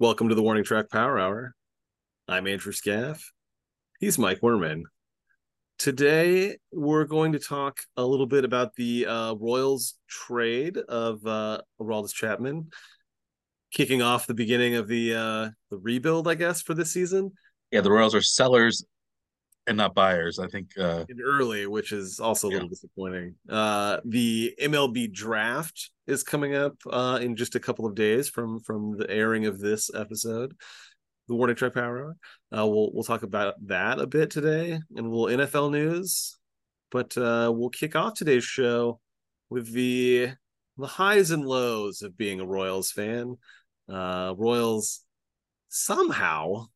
Welcome to the Warning Track Power Hour. I'm Andrew Scaff. He's Mike Werman. Today, we're going to talk a little bit about the uh, Royals trade of uh, Aroldis Chapman, kicking off the beginning of the uh, the rebuild, I guess, for this season. Yeah, the Royals are sellers and not buyers. I think uh, early, which is also a little yeah. disappointing. Uh, the MLB draft is coming up uh, in just a couple of days from from the airing of this episode. The Warning Track Power Hour. Uh, we'll we'll talk about that a bit today, and a little NFL news. But uh, we'll kick off today's show with the the highs and lows of being a Royals fan. Uh, Royals somehow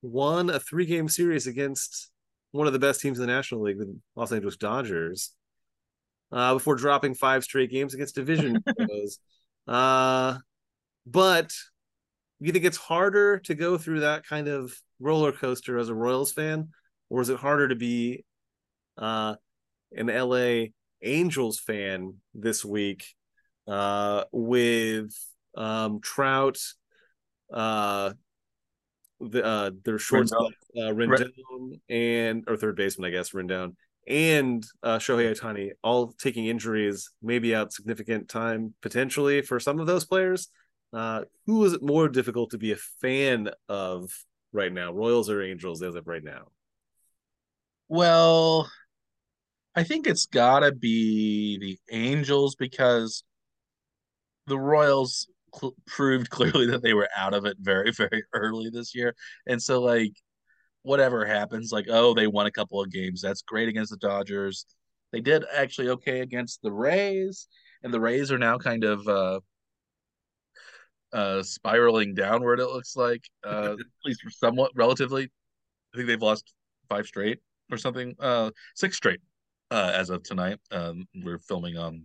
won a three game series against one of the best teams in the National League, the Los Angeles Dodgers, uh, before dropping five straight games against division foes. uh, but you think it's harder to go through that kind of roller coaster as a Royals fan, or is it harder to be uh, an LA Angels fan this week uh, with um, Trout, uh, the, uh, their shortstop uh, Rendon and or third baseman, I guess Rendon and uh, Shohei Ohtani all taking injuries, maybe out significant time potentially for some of those players. Uh, who is it more difficult to be a fan of right now, Royals or Angels, as of right now? Well, I think it's got to be the Angels because the Royals cl- proved clearly that they were out of it very very early this year. And so like whatever happens like oh they won a couple of games. That's great against the dodgers. They did actually okay against the rays and the rays are now kind of uh uh spiraling downward it looks like uh at least somewhat relatively i think they've lost five straight or something uh six straight uh as of tonight. Um we're filming on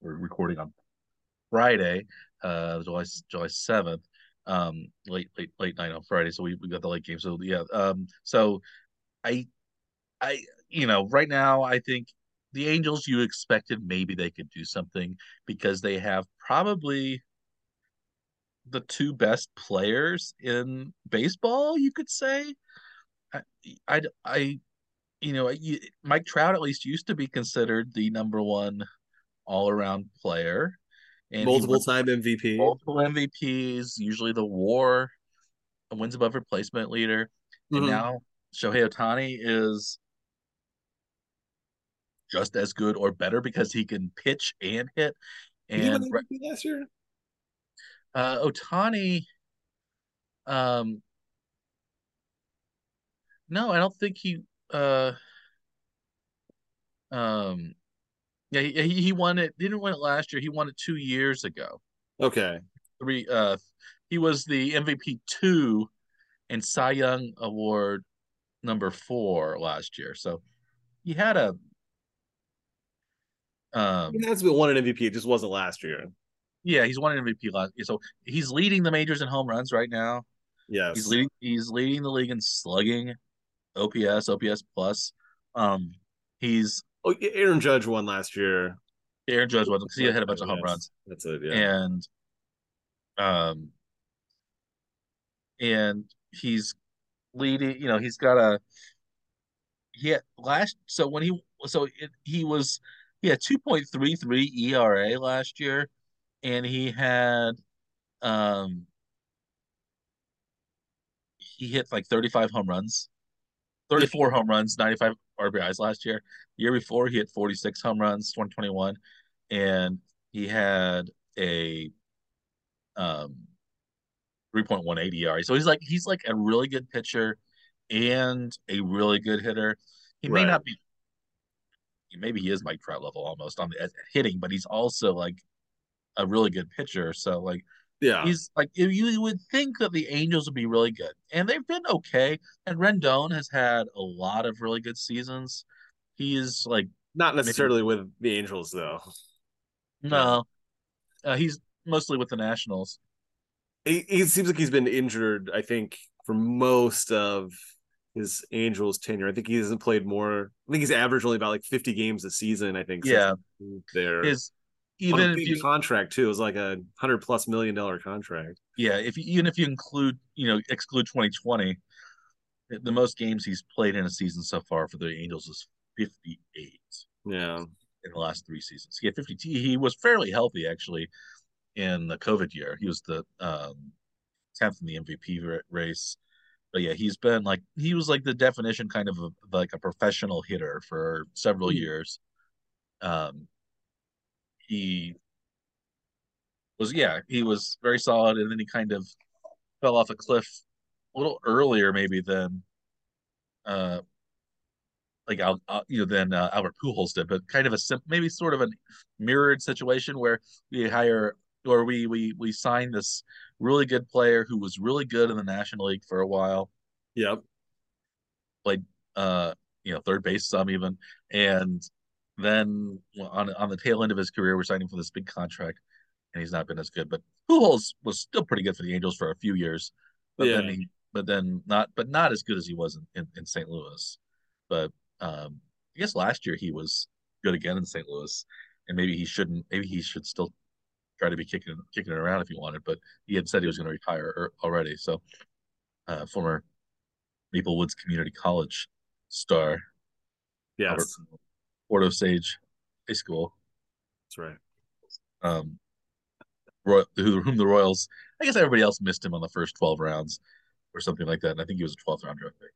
we're recording on Friday, uh, July July seventh, um, late late late night on Friday. So we, we got the late game. So yeah, um, so I I you know right now I think the Angels you expected maybe they could do something because they have probably the two best players in baseball. You could say. I I, I you know, you, Mike Trout at least used to be considered the number one all around player. And multiple time MVP. Multiple MVPs, usually the war wins above replacement leader. Mm-hmm. And now Shohei Ohtani is just as good or better because he can pitch and hit. And Did he win MVP last year? Uh Ohtani um no, I don't think he uh um yeah, he, he won it. Didn't win it last year. He won it two years ago. Okay. Three. Uh, he was the MVP two, and Cy Young Award number four last year. So he had a. Um, he has been won an MVP. It just wasn't last year. Yeah, he's won an MVP last. year. So he's leading the majors in home runs right now. Yes, he's leading. He's leading the league in slugging, OPS, OPS plus. Um, he's Oh, Aaron Judge won last year. Aaron Judge won because he had a bunch of home runs. That's it. Yeah. And, um, and he's leading. You know, he's got a. He had last. So when he so it, he was he had two point three three ERA last year, and he had um he hit like 35 home runs 34 home runs 95 RBIs last year. The year before, he had 46 home runs, 2021, and he had a um 3.18 ERA. So he's like he's like a really good pitcher and a really good hitter. He may right. not be maybe he is Mike Trout level almost on the hitting, but he's also like a really good pitcher. So like yeah, he's like you would think that the Angels would be really good, and they've been okay. And Rendon has had a lot of really good seasons. He's like not necessarily maybe, with the Angels though. No, uh, he's mostly with the Nationals. He, he seems like he's been injured. I think for most of his Angels tenure. I think he hasn't played more. I think he's averaged only about like 50 games a season. I think. Yeah. There. His even if you contract too, it was like a hundred plus million dollar contract. yeah, if you, even if you include you know exclude 2020, the most games he's played in a season so far for the Angels is 58 Yeah, in the last three seasons. He had 50. He was fairly healthy actually in the COVID year. He was the um, 10th in the MVP race. But yeah, he's been like he was like the definition kind of a, like a professional hitter for several Hmm. years. Um, he was yeah, he was very solid, and then he kind of fell off a cliff a little earlier maybe than uh like Al, uh, you know than uh, Albert Pujols did, but kind of a sim- maybe sort of a mirrored situation where we hire or we we we sign this really good player who was really good in the National League for a while, yep. played uh you know third base some even, and then on on the tail end of his career, we're signing for this big contract, and he's not been as good. But Pujols was still pretty good for the Angels for a few years, but Yeah. then he but then not but not as good as he was in, in, in St. Louis. But um I guess last year he was good again in St. Louis, and maybe he shouldn't. Maybe he should still try to be kicking kicking it around if he wanted. But he had said he was going to retire er, already. So, uh, former Maple Woods Community College star Yes, Port Osage High School, that's right. um, Roy, who, whom the Royals. I guess everybody else missed him on the first twelve rounds or something like that. And I think he was a twelfth round draft pick.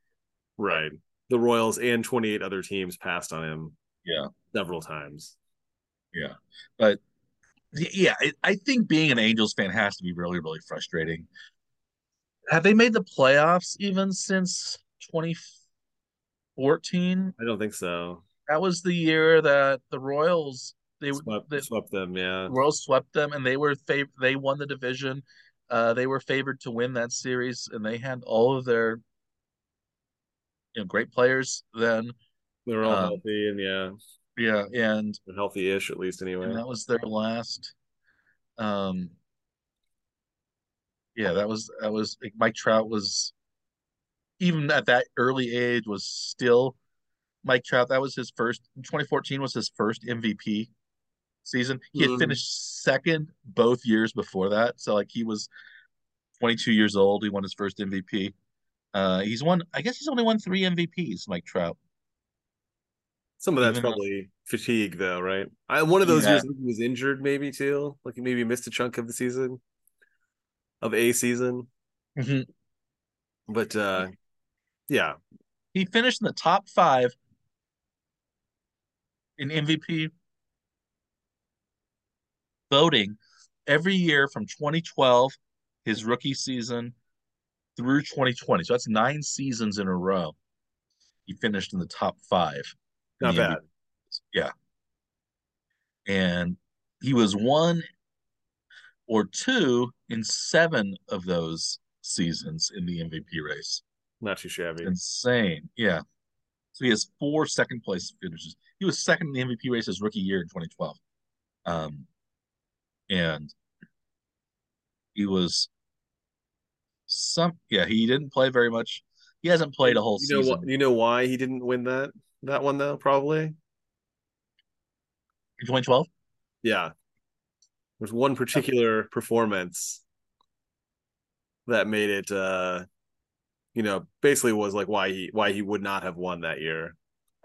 Right. The Royals and 28 other teams passed on him Yeah, several times. yeah, but yeah, I, I think being an Angels fan has to be really, really frustrating. Have they made the playoffs even since 2014? I don't think so. That was the year that the Royals they Swept, the swept them, yeah. Royals swept them and they were fav- they won the division. Uh, they were favored to win that series and they had all of their you know great players then. They were all Um, healthy and yeah, Yeah, and healthy-ish at least anyway. and that was their last um yeah that was that was like mike trout was even at that early age was still mike trout that was his first 2014 was his first mvp season he had Mhm. finished second both years before that so like he was 22 years old he won his first mvp uh he's won i guess he's only won three mvps mike trout Some of that's even probably fatigue, though, right? I, one of those Yeah. years he was injured, maybe too. Like he maybe missed a chunk of the season, of a season. But uh yeah, he finished in the top five in MVP voting every year from 2012, his rookie season, through 2020. So that's nine seasons in a row. He finished in the top five. not bad. Yeah. And he was one or two in seven of those seasons in the MVP race. Not too shabby. Insane. Yeah. So he has four second place finishes. He was second in the MVP race his rookie year in 2012. Um, and he was some, yeah, he didn't play very much. He hasn't played a whole you know season. what? You know why he didn't win that that one though? Probably, In 2012? yeah. There's one particular performance that made it. uh You know, basically was like why he why he would not have won that year.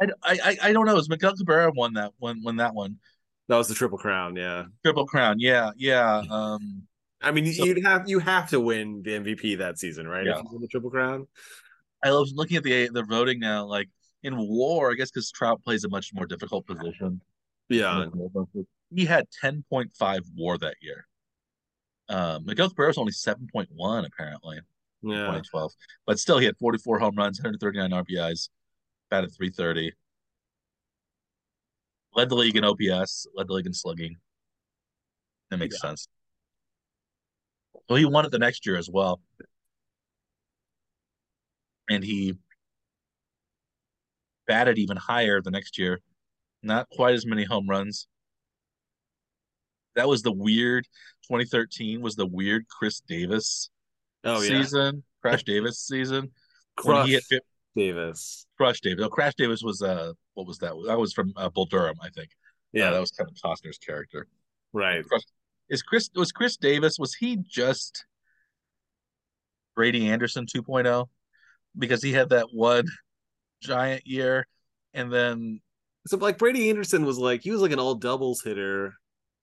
I, I, I don't know. It was Miguel Cabrera won that one, won that one. That was the triple crown. Yeah. Triple Crown. Yeah, yeah. Um, I mean, So- you'd have you have to win the MVP that season, right? Yeah. If you win the triple crown. I was looking at the the voting now. Like in WAR, I guess because Trout plays a much more difficult position. Yeah. He had 10.5 WAR that year. Um, Miguel Cabrera's only 7.1 apparently in Yeah. 2012, but still he had 44 home runs, 139 RBIs, batted 330. Led the league in OPS, led the league in slugging. That makes Yeah. sense. So he won it the next year as well. And he batted even higher the next year. Not quite as many home runs. That was the weird 2013 was the weird Chris Davis Oh yeah. season, Crash Davis season. when Crush he hit Davis. Crush Davis. Oh, Crash Davis was uh what was that? That was from uh, Bull Durham, I think. Yeah. Uh, that was Kevin Costner's character. Right. Is Chris was Chris Davis? Was he just Brady Anderson 2.0? Because he had that one giant year, and then So like Brady Anderson was like he was like an all doubles hitter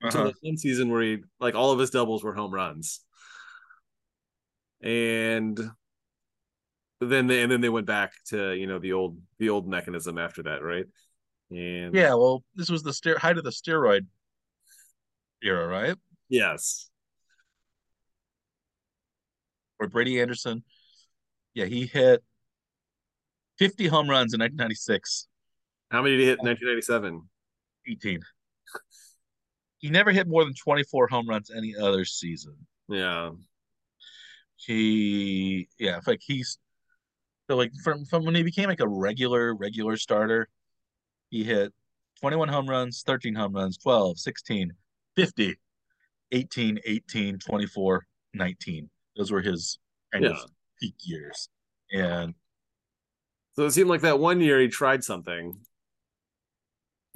until uh-huh. like one season where he like all of his doubles were home runs. And then they and then they went back to, you know, the old the old mechanism after that, right? And yeah, well, this was the ster- height of the steroid era, right? yes. Where Brady Anderson, yeah, he hit 50 home runs in 1996, How many did he hit in 1997? 18. He never hit more than 24 home runs any other season. Yeah. He, yeah, like he's so like from from when he became like a regular regular starter, he hit 21 home runs, 13 home runs, 12, 16, 50, 18, 18, 24, 19. Those were his kind Yeah. of peak years. And So it seemed like that one year he tried something.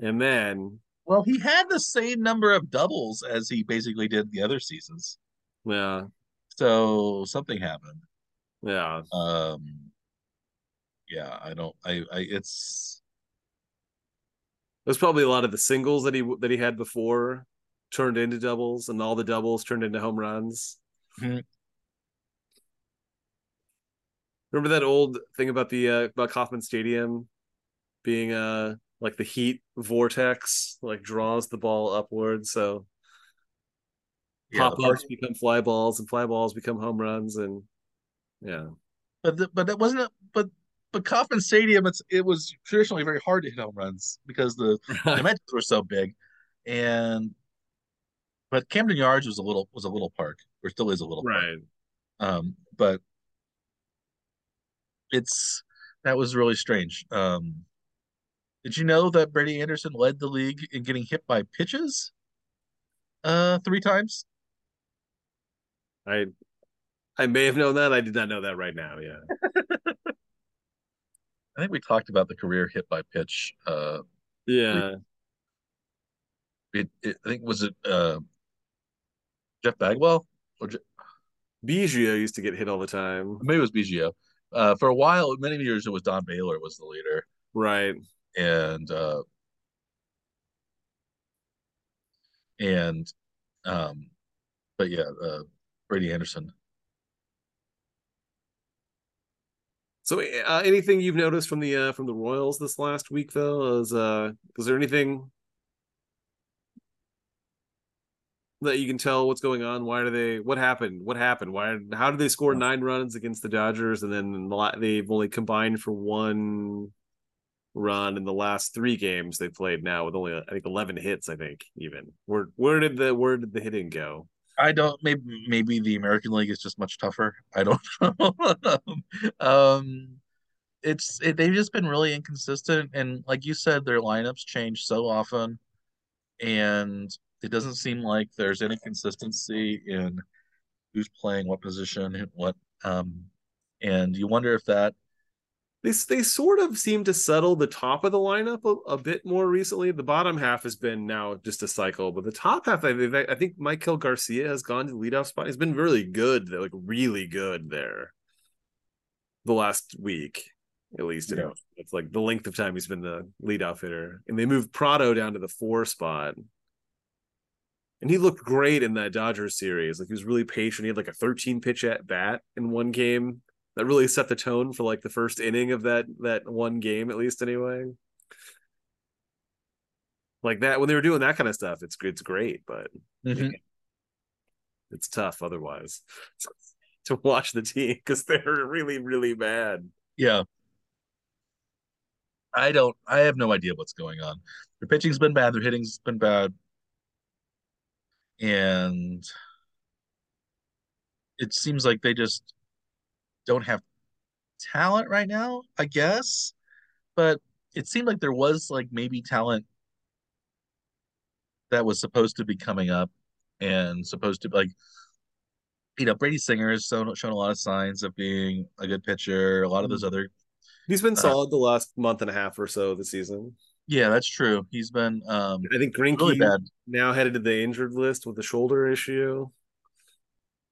And then well, he had the same number of doubles as he basically did the other seasons. yeah, So something happened. yeah. Um yeah, I don't I I it's There's probably a lot of the singles that he that he had before turned into doubles, and all the doubles turned into home runs. Mhm. Remember that old thing about the uh, about Kauffman Stadium being uh like the heat vortex like draws the ball upward, so yeah, pop ups become fly balls, and fly balls become home runs, and yeah, but the, but that wasn't a, but but Kauffman Stadium it's it was traditionally very hard to hit home runs because the dimensions were so big, and but Camden Yards was a little was a little park or still is a little park. right. Um, but it's that was really strange. Um, did you know that Brady Anderson led the league in getting hit by pitches? Uh, three times. I I may have known that. I did not know that right now. Yeah. I think we talked about the career hit by pitch. Uh, Yeah. it, it I think was it uh Jeff Bagwell or Je- Biggio used to get hit all the time. maybe it was Biggio. Uh, for a while, many years it was Don Baylor was the leader, Right. and uh, and um, but yeah, uh, Brady Anderson. So, uh, anything you've noticed from the uh, from the Royals this last week, though? Is uh, is there anything that you can tell what's going on? Why do they? What happened? What happened? Why? How did they score nine runs against the Dodgers, and then they've only combined for one run in the last three games they played now with only I think eleven hits. I think even where where did the where did the hitting go? I don't maybe maybe the American League is just much tougher. I don't know. um, it's it, they've just been really inconsistent, and like you said, their lineups change so often, and it doesn't seem like there's any consistency in who's playing what position, what um, and you wonder if that they they sort of seem to settle the top of the lineup a, a, bit more recently. The bottom half has been now just a cycle, but the top half, I, I think Maikel Garcia has gone to the leadoff spot. He's been really good, like really good there. The last week, at least, yeah. it's like the length of time he's been the leadoff hitter, and they moved Pratto down to the four spot. And he looked great in that Dodgers series. Like he was really patient. He had like a 13 pitch at bat in one game that really set the tone for like the first inning of that that one game at least anyway. Like that when they were doing that kind of stuff it's it's great but mm-hmm. it's tough otherwise to watch the team because they're really really bad. Yeah. I don't i have no idea what's going on. Their pitching's been bad their hitting's been bad. And it seems like they just don't have talent right now, I guess. But it seemed like there was like maybe talent that was supposed to be coming up and supposed to like you know Brady Singer has shown, shown a lot of signs of being a good pitcher. A lot of those other he's been solid uh, the last month and a half or so of the season. Yeah, that's true. He's been um I think Greinke really bad. now headed to the injured list with the shoulder issue.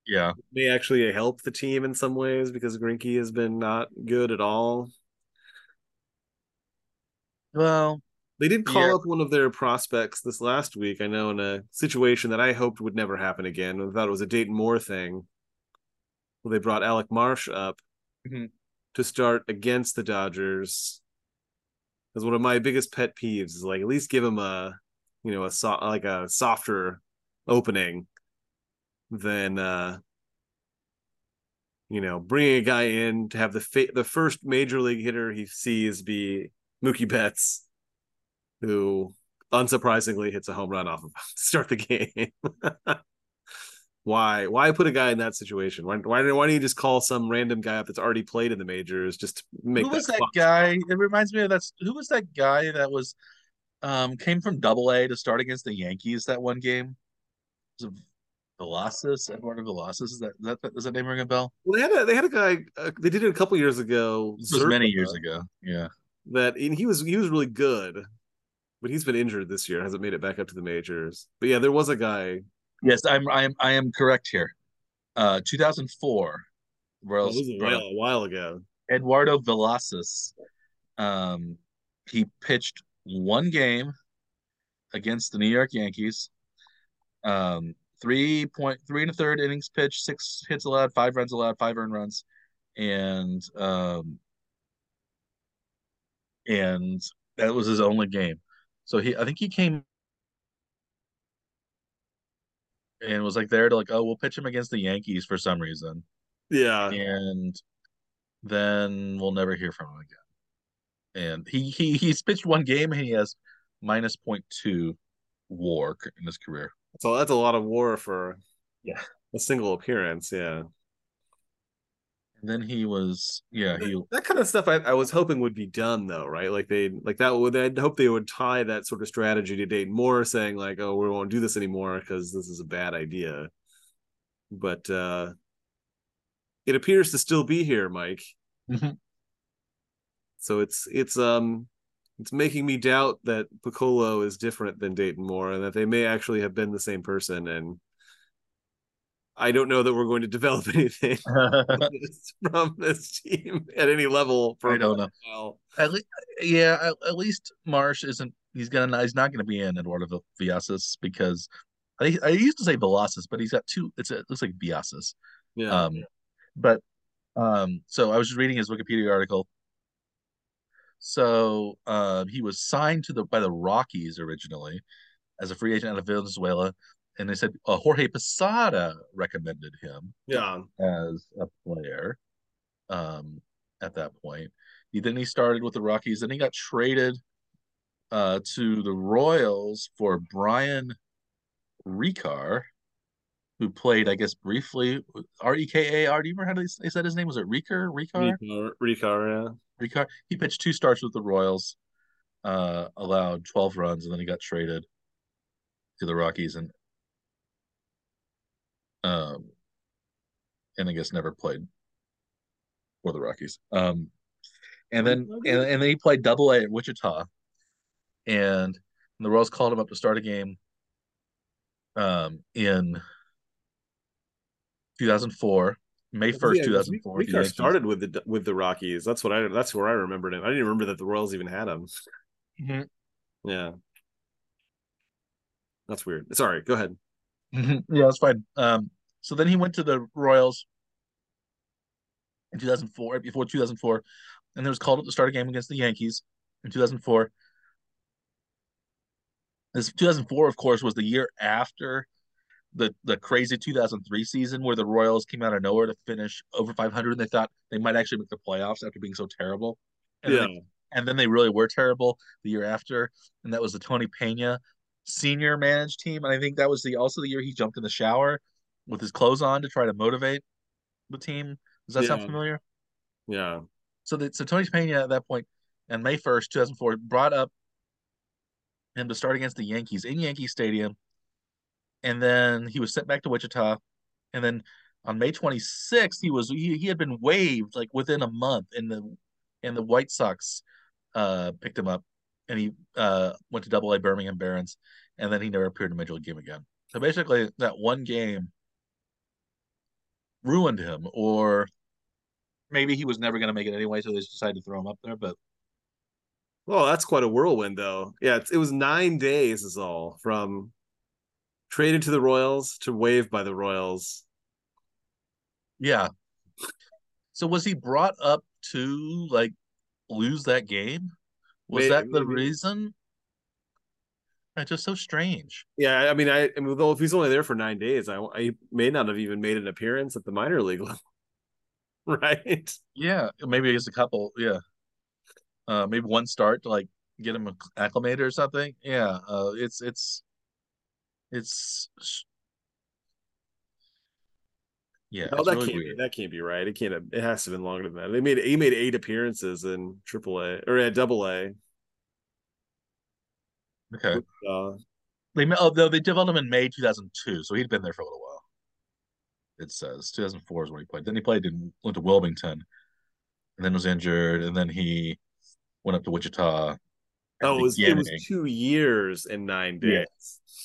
Yeah. May actually help the team in some ways because Greinke has been not good at all. Well, They did call Yeah. up one of their prospects this last week. I know in a situation that I hoped would never happen again. I thought it was a Dayton Moore thing. Well, they brought Alec Marsh up Mhm. to start against the Dodgers. Because one of my biggest pet peeves is like at least give him a, you know, a so- like a softer opening than uh you know bringing a guy in to have the fa- the first major league hitter he sees be Mookie Betts, who unsurprisingly hits a home run off of to start the game. why? Why put a guy in that situation? Why? Why, why don't you just call some random guy up that's already played in the majors just to make who was that guy? It reminds me of that's who was that guy that was um came from double A to start against the Yankees that one game? Was it Velasquez, Eduardo Velasquez? Is that, is that does that name ring a bell? Well, they had a they had a guy. Uh, they did it a couple years ago. This was many years ago. Yeah. That and he was he was really good, but he's been injured this year. Hasn't made it back up to the majors. But yeah, there was a guy. Yes, I'm I'm I am correct here. Uh 2004. Well, Royals was a while, a while ago. Eduardo Velasquez. Um he pitched one game against the New York Yankees. Um three point three and a third innings pitched, six hits allowed, five runs allowed, five earned runs, and um and that was his only game. So he I think he came and was like there to like, oh, we'll pitch him against the Yankees for some reason. Yeah, And then we'll never hear from him again. And he he he's pitched one game and he has minus 0.2 war in his career. So that's a lot of war for Yeah. a single appearance. Yeah, And then he was yeah, he that kind of stuff I, I was hoping would be done though, right? Like they like that would I'd hope they would tie that sort of strategy to Dayton Moore, saying like, oh, we won't do this anymore because this is a bad idea. But uh it appears to still be here, Mike. Mhm. So it's it's um it's making me doubt that Picollo is different than Dayton Moore and that they may actually have been the same person. And I don't know that we're going to develop anything from this team at any level for I don't know. At least, yeah, at, at least Marsh isn't. He's gonna. He's not gonna be in Eduardo Villacis because I, I used to say Velasquez, but he's got two. It's a, it looks like Villacis. yeah. Um, but um, so I was just reading his Wikipedia article. So um, he was signed to the by the Rockies originally as a free agent out of Venezuela, and they said uh, Jorge Posada recommended him yeah. as a player um, at that point. He then he started with the Rockies, then he got traded uh, to the Royals for Bryan Rekar, who played, I guess, briefly R E K A R. Do you remember how they said his name? Was it? Rekar? Rekar, Ricard, yeah. Rekar. He pitched two starts with the Royals, uh, allowed 12 runs, and then he got traded to the Rockies and um and I guess never played for the Rockies. Um and then and, and then he played double A at Wichita. And the Royals called him up to start a game um in 2004, May 1st, Yeah, 2004. the Rekar started with the with the Rockies. That's what I that's where I remembered him. I didn't remember that the Royals even had him. Mhm. Yeah. That's weird. Sorry, go ahead. Mhm. Yeah, that's fine. Um, so then he went to the Royals in 2004, right before 2004, and then was called up to start a game against the Yankees in 2004. This 2004, of course, was the year after the the crazy 2003 season where the Royals came out of nowhere to finish over 500. And they thought they might actually make the playoffs after being so terrible. And yeah. then they and then they really were terrible the year after, and that was the Tony Pena senior managed team. And I think that was the also the year he jumped in the shower with his clothes on to try to motivate the team. Does that sound familiar? Yeah. So the, so Tony Pena at that point, on May first, two thousand four, brought up him to start against the Yankees in Yankee Stadium, and then he was sent back to Wichita, and then on May twenty sixth, he was he, he had been waived like within a month, and the and the White Sox uh picked him up and he uh, went to Double A Birmingham Barons, and then he never appeared in major league game again. So basically, that one game ruined him, or maybe he was never going to make it anyway, so they just decided to throw him up there. But well, that's quite a whirlwind, though. Yeah, it was nine days is all from traded to the Royals to waived by the Royals. Yeah. So was he brought up to like lose that game? Was that the maybe. reason? It's just so strange. Yeah, I mean, I, I mean, though if he's only there for nine days, I, I may not have even made an appearance at the minor league level, right? Yeah, maybe just a couple. Yeah, uh, maybe one start to like get him acclimated or something. Yeah, uh, it's it's it's yeah. No, that really can't weird. be that can't be right. It can't. Have, it has to have been longer than that. They made he made eight appearances in AAA or at Double A. Okay. Uh, they although they developed him in May 2002, so he'd been there for a little while. It says 2004 is when he played. Then he played in went to Wilmington, and then was injured, and then he went up to Wichita. Oh, it was, it was two years and nine days.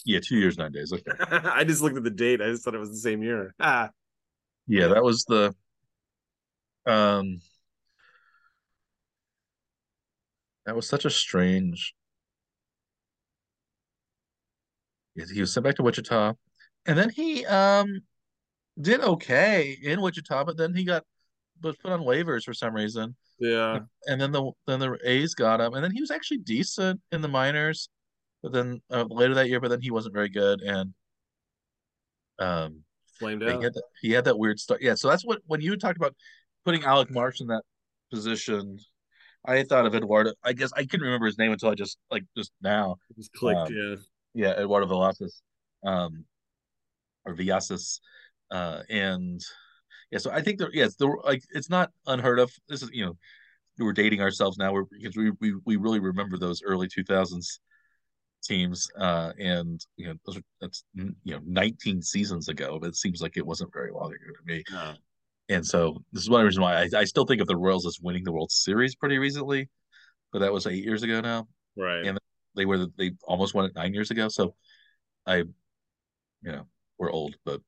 Yeah, yeah two years nine days. Okay. I just looked at the date. I just thought it was the same year. Ah. Yeah, that was the. Um. That was such a strange he was sent back to Wichita, and then he um did okay in Wichita, but then he got was put on waivers for some reason. Yeah, and then the then the A's got him, and then he was actually decent in the minors, but then uh, later that year, but then he wasn't very good, and um, flamed out. He had, that, he had that weird start. Yeah, so that's what when you talked about putting Alec Marsh in that position. I thought of Eduardo. I guess I couldn't remember his name until I just like just now. It just clicked, um, yeah yeah, Eduardo Velasquez, um, or Villacis, uh, and yeah, so I think there, yes, the like it's not unheard of. This is you know, we're dating ourselves now, we're, because we we we really remember those early two thousands teams, uh, and you know, those are, that's you know, nineteen seasons ago, but it seems like it wasn't very long ago to me. No. And so this is one reason why I, I still think of the Royals as winning the World Series pretty recently, but that was eight years ago now. Right. And they were they almost won it nine years ago. So I, you know, we're old, but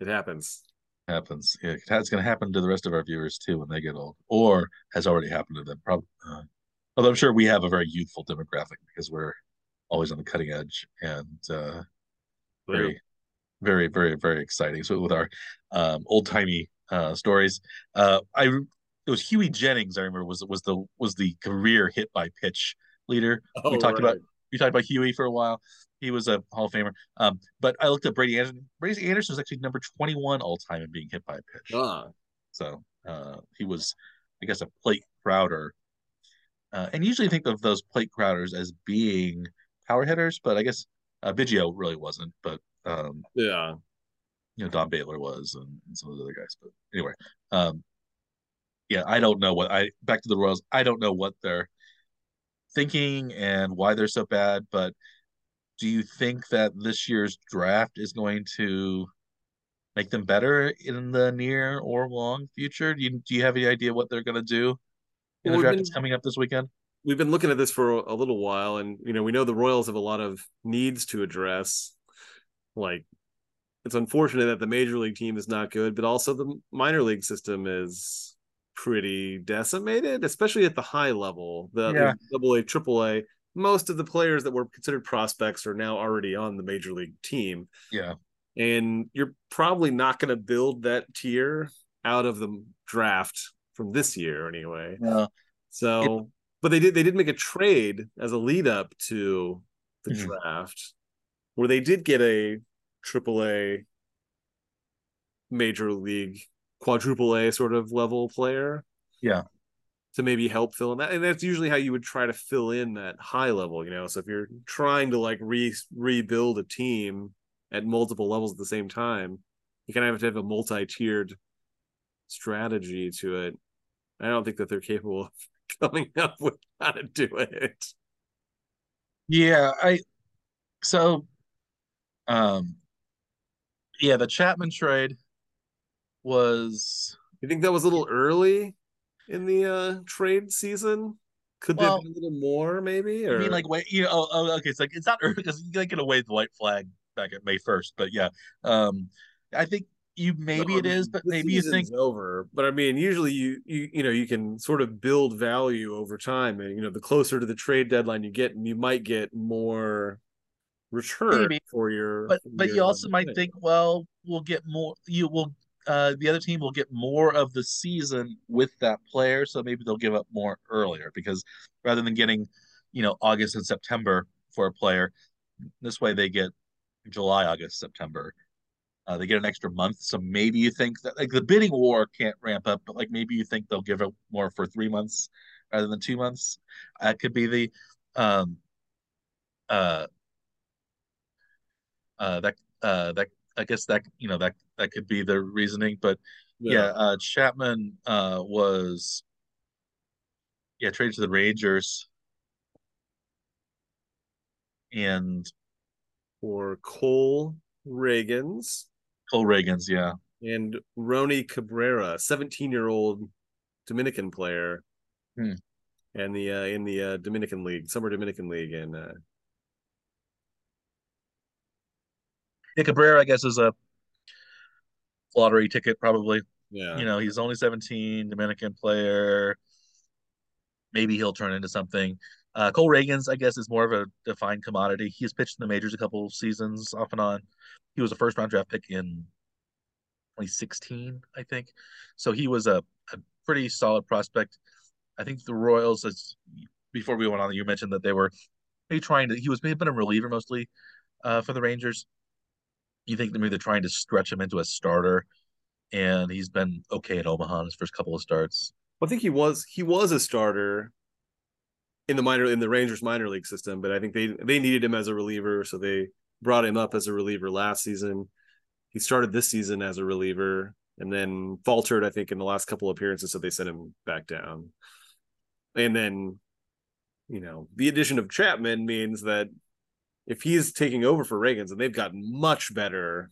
it happens. Happens. Yeah, it's going to happen to the rest of our viewers too when they get old, or has already happened to them. Probably. Uh, although I'm sure we have a very youthful demographic because we're always on the cutting edge and uh, very, very, very, very exciting. So with our um, old timey uh, stories, uh, I it was Hughie Jennings. I remember was was the was the career hit by pitch leader. Oh, we talked right. about we talked about Hughie for a while. He was a Hall of Famer. Um, but I looked at Brady Anderson. Brady Anderson was actually number 21 all time in being hit by a pitch. Uh. So uh, he was, I guess, a plate crowder. Uh, and usually think of those plate crowders as being power hitters, but I guess uh, Biggio really wasn't. But um, yeah, you know, Don Baylor was, and, and some of the other guys. But anyway, um, yeah, I don't know what I back to the Royals. I don't know what they're thinking and why they're so bad, but do you think that this year's draft is going to make them better in the near or long future? Do you do you have any idea what they're going to do in well, the draft been, that's coming up this weekend? We've been looking at this for a little while, and you know we know the Royals have a lot of needs to address. Like, it's unfortunate that the major league team is not good, but also the minor league system is pretty decimated, especially at the high level, the yeah. double A, triple A. Most of the players that were considered prospects are now already on the major league team. Yeah. And you're probably not going to build that tier out of the draft from this year anyway. Yeah. So, it, but they did they did make a trade as a lead up to the mm-hmm. draft where they did get a triple A major league quadruple A sort of level player. Yeah. To maybe help fill in that. And that's usually how you would try to fill in that high level, you know. So if you're trying to like re rebuild a team at multiple levels at the same time, you kind of have to have a multi-tiered strategy to it. I don't think that they're capable of coming up with how to do it. Yeah, I so um yeah, the Chapman trade was you think that was a little early in the uh trade season Could Well- there be a little more, maybe? Or I mean, like wait, you know, oh, oh, okay, it's like it's not early because you get away the white flag back at May first, but yeah, um, I think you maybe it is, but maybe you think over. But I mean, usually you you you know you can sort of build value over time, and you know the closer to the trade deadline you get, and you might get more return Maybe. for your. but for but you also might trade. think, well, we'll get more. You will. Uh, the other team will get more of the season with that player, so maybe they'll give up more earlier because rather than getting, you know, August and September for a player, this way they get July, August, September. Uh, they get an extra month, so maybe you think that like the bidding war can't ramp up, but like maybe you think they'll give it more for three months rather than two months. That could be the, um, uh, uh, that uh, that I guess that you know that that could be the reasoning, but yeah, uh, Chapman uh, was yeah traded to the Rangers, and for Cole Ragans. Cole Ragans, yeah, and Roni Cabrera, seventeen-year-old Dominican player, Hmm. and the uh, in the uh, Dominican League, Summer Dominican League, and uh, yeah Cabrera I guess is a lottery ticket probably. yeah, You know, he's only 17, Dominican player. Maybe he'll turn into something. Uh, Cole Ragans, I guess, is more of a defined commodity. He's pitched in the majors a couple of seasons off and on. He was a first round draft pick in 2016, I think. So he was a, a pretty solid prospect. I think the Royals, as before we went on, you mentioned that they were maybe trying to, he was maybe been a reliever mostly uh, for the Rangers. You think maybe they're trying to stretch him into a starter, and he's been okay at Omaha in his first couple of starts. I think he was he was a starter in the minor in the Rangers minor league system, but I think they they needed him as a reliever, so they brought him up as a reliever last season. He started this season as a reliever and then faltered, I think, in the last couple of appearances, so they sent him back down. And then, you know, the addition of Chapman means that if he's taking over for Ragans, and they've gotten much better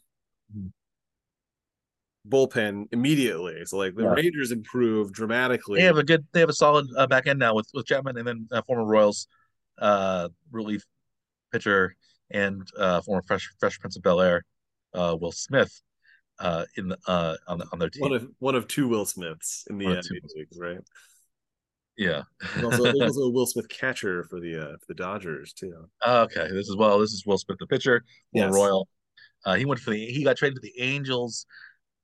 Mhm. bullpen immediately. So like the Yeah. Rangers improved dramatically. They have a good, they have a solid uh, back end now with with Chapman, and then uh, former Royals uh, relief pitcher and uh, former Fresh Fresh Prince of Bel Air, uh, Will Smith, uh, in the uh, on the, on their team. one of one of two Will Smiths in the One of two major leagues, right? Yeah. There's also, also a Will Smith catcher for the uh, for the Dodgers too. okay, this is well. This is Will Smith, the pitcher, former Yes. Royal. Uh, he went for the. He got traded to the Angels.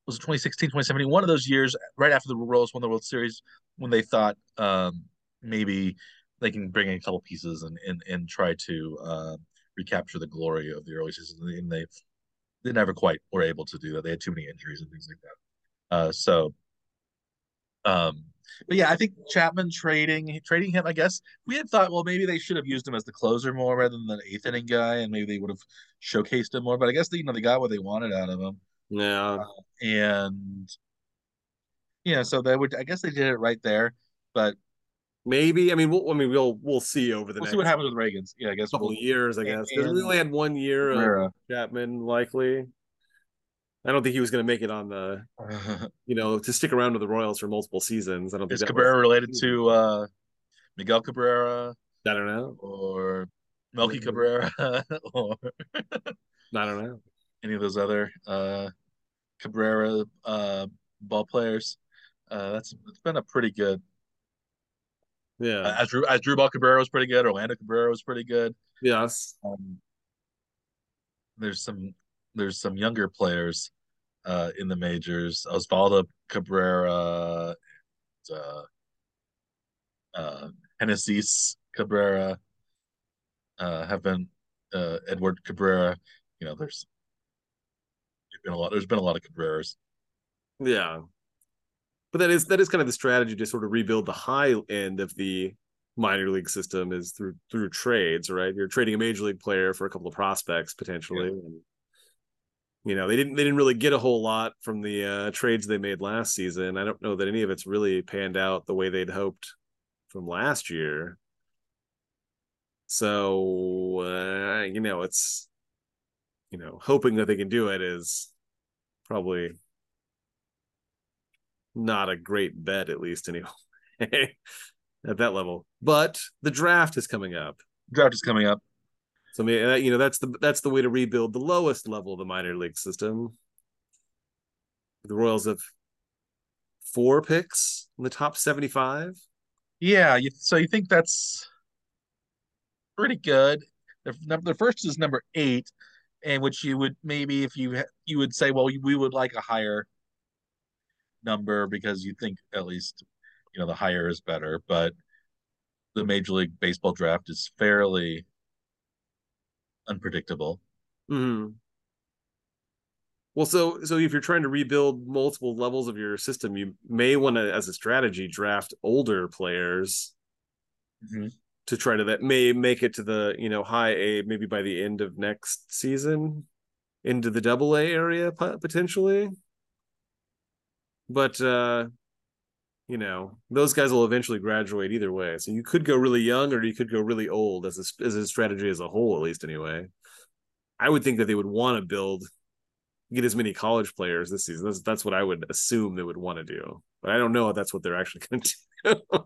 Was it 2016, 2017? One of those years, right after the Royals won the World Series, when they thought um, maybe they can bring in a couple pieces and and, and try to uh, recapture the glory of the early season, and they they never quite were able to do that. They had too many injuries and things like that. Uh, so, um, but yeah, I think Chapman trading trading him. I guess we had thought, well, maybe they should have used him as the closer more rather than the eighth inning guy, and maybe they would have showcased him more. But I guess they, you know they got what they wanted out of him, Yeah, uh, and yeah, so they would. I guess they did it right there. But maybe. I mean, we'll, I mean, we'll we'll see over the we'll next see what happens with Ragans. Yeah, I guess couple we'll, of years. I guess we only had one year of Chapman. Likely, I don't think he was going to make it on the you know to stick around with the Royals for multiple seasons. I don't think Is Cabrera related to uh, Miguel Cabrera I don't know. or Melky. Cabrera or I don't know. any of those other uh, Cabrera uh, ball players? Uh, that's it's been a pretty good. Yeah. Uh, as Drew Asdrubal Cabrera was pretty good. Orlando Cabrera was pretty good. yes. Um, there's some there's some younger players uh, in the majors. Osvaldo Cabrera, uh, uh, Genesis Cabrera uh, have been uh, Edward Cabrera. You know, there's been a lot. There's been a lot of Cabreras. Yeah. But that is that is kind of the strategy to sort of rebuild the high end of the minor league system is through through trades, right? You're trading a major league player for a couple of prospects potentially. And, you know, they didn't they didn't really get a whole lot from the uh, trades they made last season. I don't know that any of it's really panned out the way they'd hoped from last year. So uh, you know, it's you know, hoping that they can do it is probably not a great bet, at least anyway. at that level. But the draft is coming up. Draft is coming up. So I mean, you know, that's the that's the way to rebuild the lowest level of the minor league system. The Royals have four picks in the top seventy-five. Yeah, so you think that's pretty good. The, the first is number eight, and which you would maybe if you you would say, well, we would like a higher number because you think at least you know the higher is better, but the Major League Baseball draft is fairly unpredictable. Mm-hmm. Well, so so if you're trying to rebuild multiple levels of your system, you may want to, as a strategy, draft older players mm-hmm. to try to that may make it to the you know high A maybe by the end of next season into the double A area potentially. But uh you know those guys will eventually graduate either way. So you could go really young or you could go really old as a, as a strategy as a whole, at least anyway. I would think that they would want to build get as many college players this season. That's, that's what I would assume they would want to do, but I don't know if that's what they're actually going to do.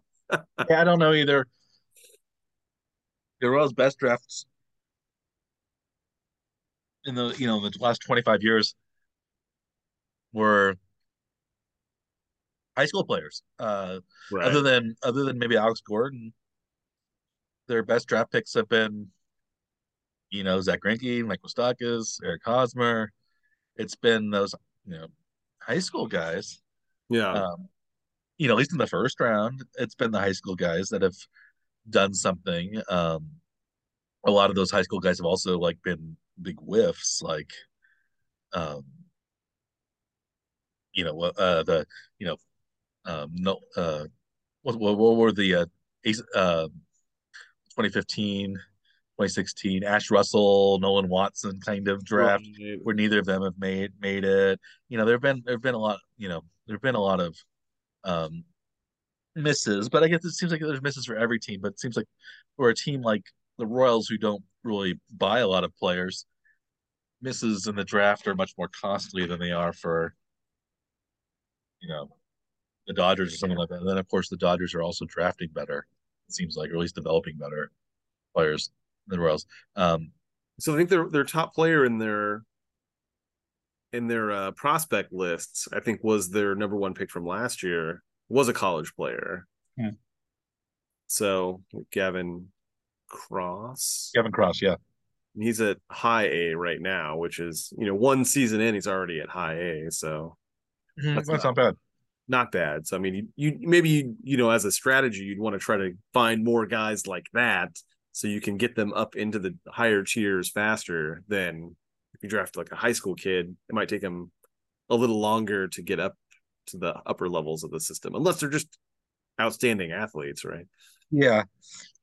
yeah, I don't know either. The Royals' best drafts in the you know the last twenty five years were high school players. Uh, right. Other than other than maybe Alex Gordon, their best draft picks have been, you know, Zack Greinke, Mike Moustakas, Eric Hosmer, it's been those you know high school guys. Yeah. Um, you know, at least in the first round, it's been the high school guys that have done something. Um, a lot of those high school guys have also like been big whiffs, like, um, you know, uh, the you know, um, no, uh, what what, what were the uh, uh, 2015 2016 Ashe Russell, Nolan Watson kind of draft right. where neither of them have made made it. You know, there've been there've been a lot, you know, there've been a lot of um misses, but I guess it seems like there's misses for every team, but it seems like for a team like the Royals who don't really buy a lot of players, misses in the draft are much more costly than they are for you know the Dodgers or something like that. And then of course the Dodgers are also drafting better, it seems like, or at least developing better players the Royals. Um, so I think their their top player in their in their uh, prospect lists, I think, was their number one pick from last year. Was a college player. Yeah. So Gavin Cross. Gavin Cross, yeah. He's at high A right now, which is you know one season in, he's already at high A. So mm-hmm. that's, that's not, not, bad. Not bad. So I mean, you, you maybe you, you know as a strategy, you'd want to try to find more guys like that so you can get them up into the higher tiers faster than if you draft like a high school kid it might take them a little longer to get up to the upper levels of the system unless they're just outstanding athletes right yeah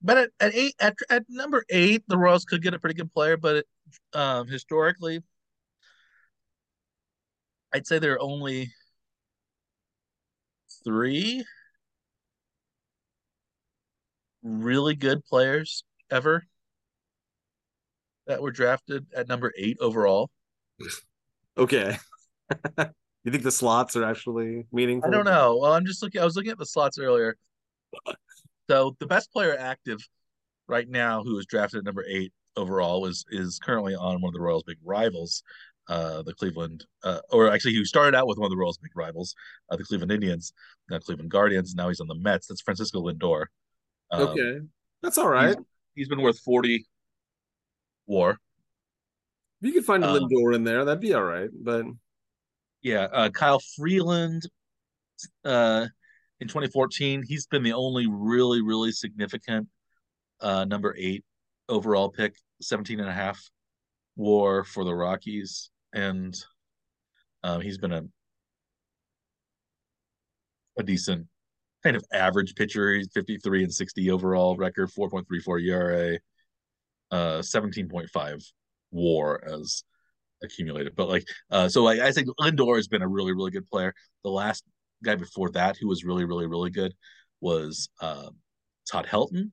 but at, at eight at, at number eight the royals could get a pretty good player but it, um, historically i'd say they're only three really good players ever that were drafted at number eight overall. Okay. you think the slots are actually meaningful? I don't know. Well, I'm just looking. I was looking at the slots earlier. So the best player active right now, who was drafted at number eight overall, is is currently on one of the Royals' big rivals, uh, the Cleveland, uh, or actually, he started out with one of the Royals' big rivals, uh, the Cleveland Indians, now Cleveland Guardians. Now he's on the Mets. That's Francisco Lindor. Um, okay, that's all right he's been worth 40 war. If you could find a um, Lindor in there, that'd be all right. But yeah, uh, Kyle Freeland uh, in 2014, he's been the only really, really significant uh, number eight overall pick, 17 and a half war for the Rockies. And um, he's been a a decent kind of average pitcher. He's 53 and 60 overall record, 4.34 ERA, uh, 17.5 WAR as accumulated. But like, uh, so like I think Lindor has been a really really good player. The last guy before that who was really really really good was uh, Todd Helton,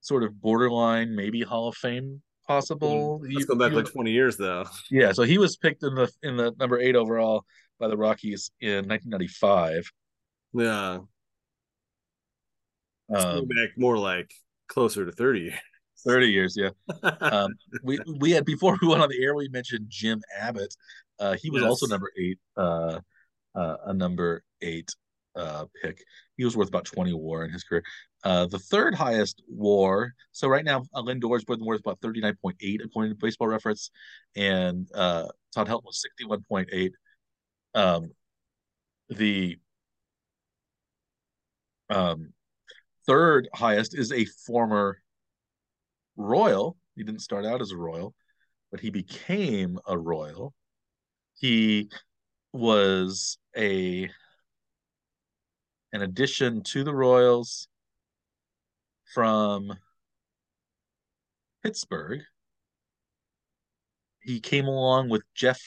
sort of borderline maybe Hall of Fame possible. Let's he, go back like 20 years though. Yeah, so he was picked in the in the number eight overall by the Rockies in 1995. Yeah. Um, back more like closer to 30 years. 30 years, yeah. Um, we we had before we went on the air, we mentioned Jim Abbott. Uh, he was Yes. also number eight, uh, uh, a number eight uh, pick. He was worth about 20 war in his career. Uh, the third highest war. So right now, uh, Lindor is worth worth about 39.8 according to Baseball Reference, and uh, Todd Helton was 61.8. Um, the um, third highest is a former Royal. He didn't start out as a Royal, but he became a Royal. He was a an addition to the Royals from Pittsburgh. He came along with Jeff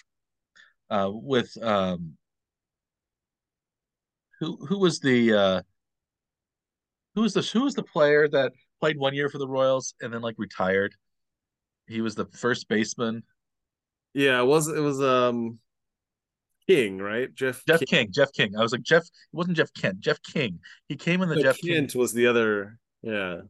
uh with um who who was the uh who was the who was the player that played one year for the Royals and then like retired? He was the first baseman. Yeah, it was it was um King, right? Jeff Jeff King. King. Jeff King. I was like Jeff. It wasn't Jeff Kent. Jeff King. He came in the No, Jeff King. Was the other. Yeah,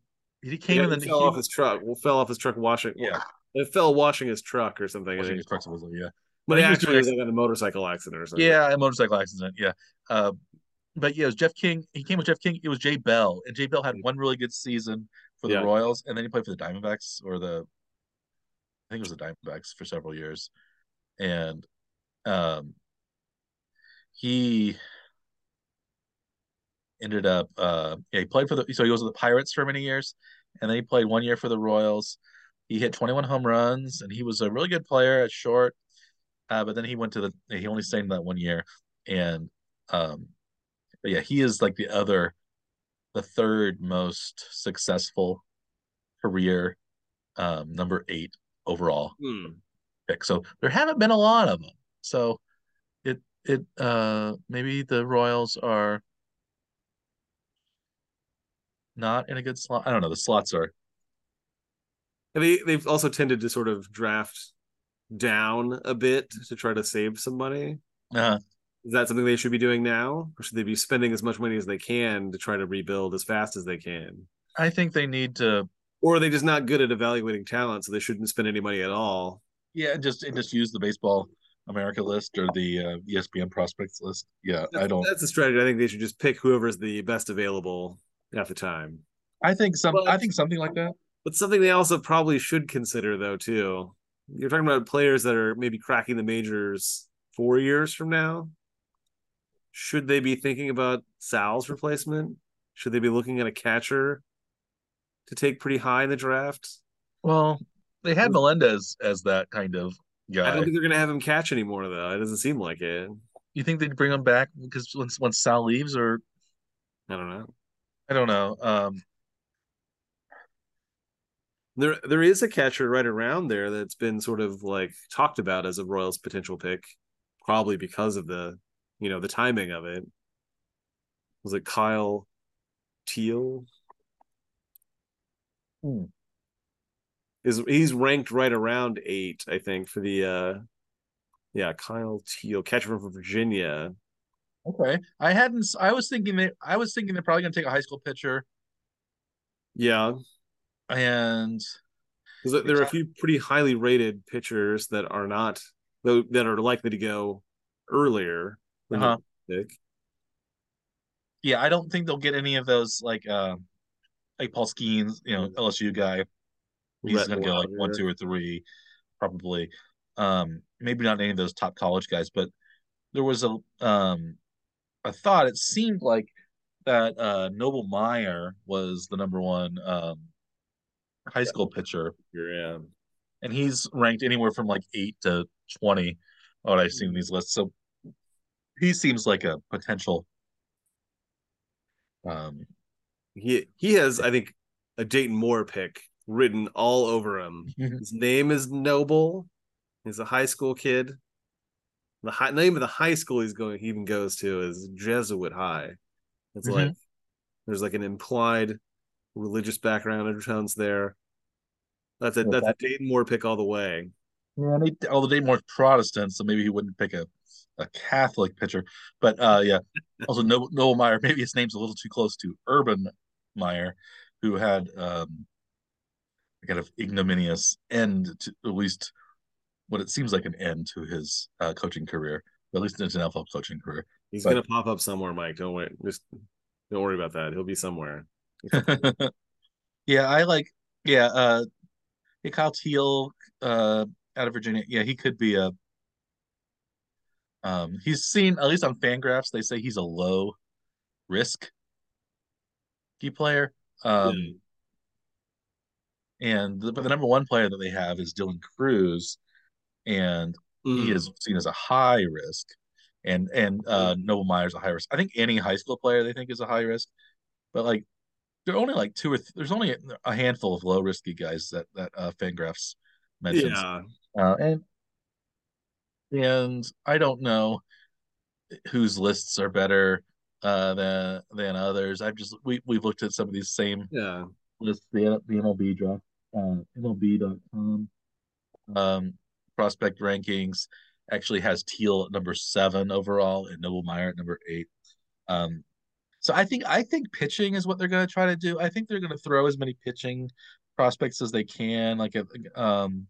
He came yeah, in he the fell he, off his truck. Well, fell off his truck washing. Yeah. it fell washing his truck or something. washing his he- trucks was yeah. but he was actually, doing- was like in a motorcycle accident or something. Yeah, a motorcycle accident. Yeah. Uh, but yeah, it was Jeff King. He came with Jeff King. It was Jay Bell, and Jay Bell had one really good season for the Yeah. Royals, and then he played for the Diamondbacks or the, I think it was the Diamondbacks for several years, and um, he ended up uh yeah he played for the so he was with the Pirates for many years, and then he played one year for the Royals. He hit 21 home runs, and he was a really good player at short. Uh, but then he went to the he only stayed in that one year, and um, but yeah, he is like the other, the third most successful career, um, number eight overall Hmm. pick. So there haven't been a lot of them. So it it uh maybe the Royals are not in a good slot. I don't know. The slots are And they they've also tended to sort of draft down a bit to try to save some money. uh, Is that something they should be doing now, or should they be spending as much money as they can to try to rebuild as fast as they can? I think they need to Or are they just not good at evaluating talent, so they shouldn't spend any money at all? yeah just and just use the baseball America list or the uh, ESPN prospects list. Yeah, I don't. That's a strategy. I think they should just pick whoever's the best available at the time. I think some. But- I think something like that. But something they also probably should consider, though, too. You're talking about players that are maybe cracking the majors four years from now. Should they be thinking about Sal's replacement? Should they be looking at a catcher to take pretty high in the draft? Well, they had hmm. Melendez as that kind of guy. I don't think they're going to have him catch anymore, though. It doesn't seem like it. You think they'd bring him back because once once Sal leaves, or I don't know. I don't know. Um, There, there is a catcher right around there that's been sort of like talked about as a Royals potential pick, probably because of the, you know, the timing of it. Was it Kyle Teel? Hmm. Is he's ranked right around eight, I think, for the uh yeah, Kyle Teel, catcher from Virginia. Okay. I hadn't. I was thinking that. I was thinking they're probably going to take a high school pitcher, Yeah, and because there are a few pretty highly rated pitchers that are not though that are likely to go earlier than Uh-huh. yeah, I don't think they'll get any of those like uh, like Paul Skenes, you know, LSU guy. He's Rhett to go like one, two, or three, probably. Um, maybe not any of those top college guys, but there was a um a thought. It seemed like that uh Noble Meyer was the number one um high school pitcher, Yeah. and he's ranked anywhere from like eight to twenty. What I've seen in these lists, so he seems like a potential. Um, He he has, I think, a Dayton Moore pick written all over him. His name is Noble. He's a high school kid. The high, name of the high school he's going he even goes to is Jesuit High. It's Mhm. like there's like an implied religious background undertones there. That's a Well, that's a Dayton Moore pick all the way. Yeah, and he, although Dayton Moore's Protestant, so maybe he wouldn't pick a, a Catholic pitcher. But uh, yeah, also Noble, Noble Meyer, maybe his name's a little too close to Urban Meyer, who had um, a kind of ignominious end to at least what it seems like an end to his uh, coaching career, at least in his NFL coaching career. He's But- gonna pop up somewhere, Mike. Don't wait. Just don't worry about that. He'll be somewhere. yeah, I like. Yeah, uh, yeah, Kyle Teel, uh, out of Virginia. Yeah, he could be a. Um, he's seen at least on Fangraphs. They say he's a low risk key player. Um, and the, but the number one player that they have is Dylan Crews, and Mhm. he is seen as a high risk, and and uh, Noble Meyer's a high risk. I think any high school player they think is a high risk, but like there are only like two or th- there's only a handful of low risky guys that that uh, Fangraphs mentions, Yeah. uh, and and I don't know whose lists are better uh, than than others. I've just we we've looked at some of these same Yeah. lists, the the MLB draft, uh, MLB.com um, prospect rankings actually has Teel at number seven overall and Noble Meyer at number eight. Um, so I think I think pitching is what they're going to try to do. I think they're going to throw as many pitching prospects as they can, like um,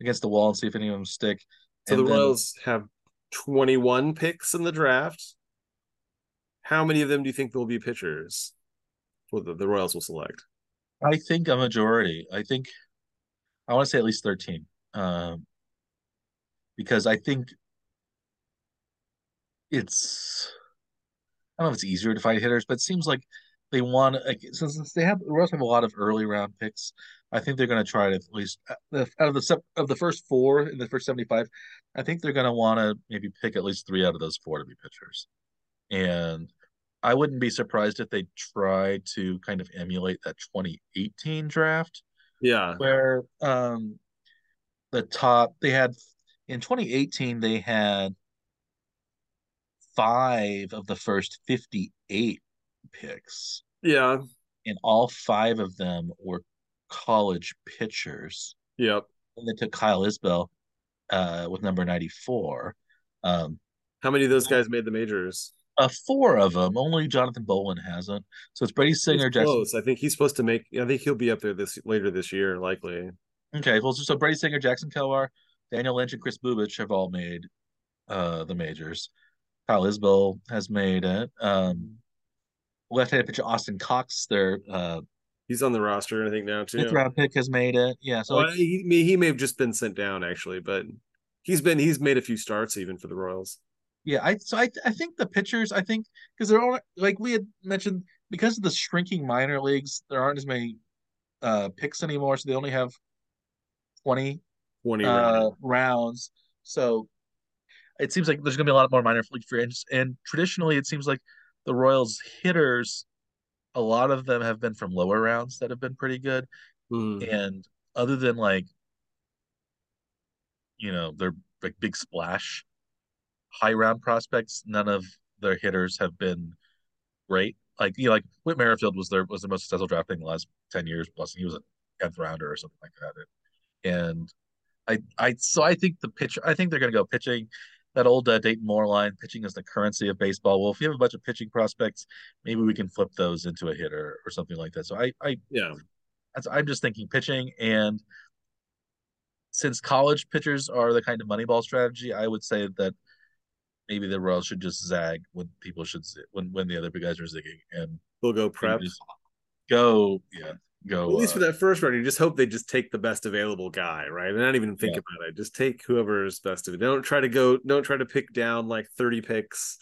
against the wall, and see if any of them stick. So And the then- Royals have 21 picks in the draft. How many of them do you think will be pitchers? Well, the, the Royals will select. I think a majority. I think I want to say at least 13. Um, because I think it's I don't know if it's easier to find hitters, but it seems like they want like since they have the Royals have a lot of early round picks. I think they're going to try to at least out of the of the first four in the first 75, I think they're going to want to maybe pick at least three out of those four to be pitchers. And I wouldn't be surprised if they try to kind of emulate that 2018 draft Yeah. where um the top they had in 2018 they had five of the first 58 picks Yeah. and all five of them were college pitchers Yep. and they took Kyle Isbel uh with number 94 um How many of those guys made the majors? uh four of them only Jonathan Bowlan hasn't so it's Brady Singer Jackson close. I think he's supposed to make. I think he'll be up there this later this year, likely. Okay, well, so, so Brady Singer, Jackson Kowar, Daniel Lynch, and Kris Bubic have all made uh the majors. Kyle Isbel has made it. Um, left-handed pitcher Austin Cox, their uh, He's on the roster, I think now too. fifth round pick, has made it. Yeah, so Well, like, he, may- he may have just been sent down actually, but he's been he's made a few starts even for the Royals. yeah, I so I I think the pitchers, I think because they're all like we had mentioned because of the shrinking minor leagues, there aren't as many uh picks anymore, so they only have twenty Twenty uh, rounds. So it seems like there's going to be a lot more minor league free agents. And traditionally, it seems like the Royals hitters, a lot of them have been from lower rounds that have been pretty good. Mhm. And other than like, you know, they're like big splash high round prospects, none of their hitters have been great. Like you know, like Whit Merrifield was their was the most successful draft pick in the last ten years plus. He was a tenth rounder or something like that. And I I so I think the pitch I think they're gonna go pitching. That old uh, Dayton Moore line, pitching is the currency of baseball. Well, if you have a bunch of pitching prospects, maybe we can flip those into a hitter or something like that. So I I Yeah. that's, I'm just thinking pitching and since college pitchers are the kind of moneyball strategy, I would say that maybe the Royals should just zag when people should when when the other big guys are zigging and They'll go prep. go yeah go At least uh, for that first round, you just hope they just take the best available guy, right? And not even think Yeah. about it. Just take whoever's best of it. Don't try to go. Don't try to pick down like thirty picks.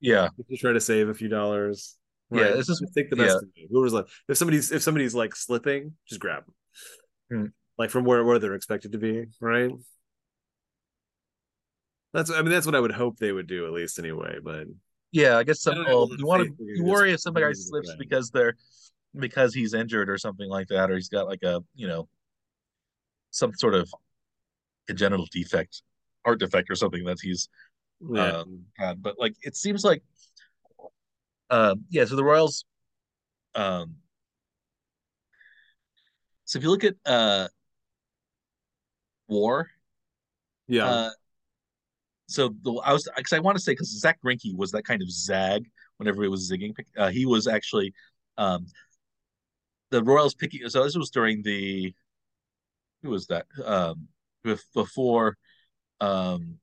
yeah Just try to save a few dollars. Yeah, this is- Just take the best. of it. Whoever's like, if somebody's if somebody's like slipping, just grab them. Hmm. Like from where where they're expected to be, right? That's I mean that's what I would hope they would do at least anyway. But yeah I guess some I know, you want to if we can you worry if somebody slips because they're because he's injured or something like that or he's got like a you know some sort of congenital defect heart defect or something that he's yeah, um, had. But like it seems like um yeah, so the Royals um so if you look at uh war yeah, uh so the I was because I want to say because Zack Greinke was that kind of zag whenever it was zigging. Uh, he was actually Um, the Royals picking. So this was during the who was that? Um, before, um,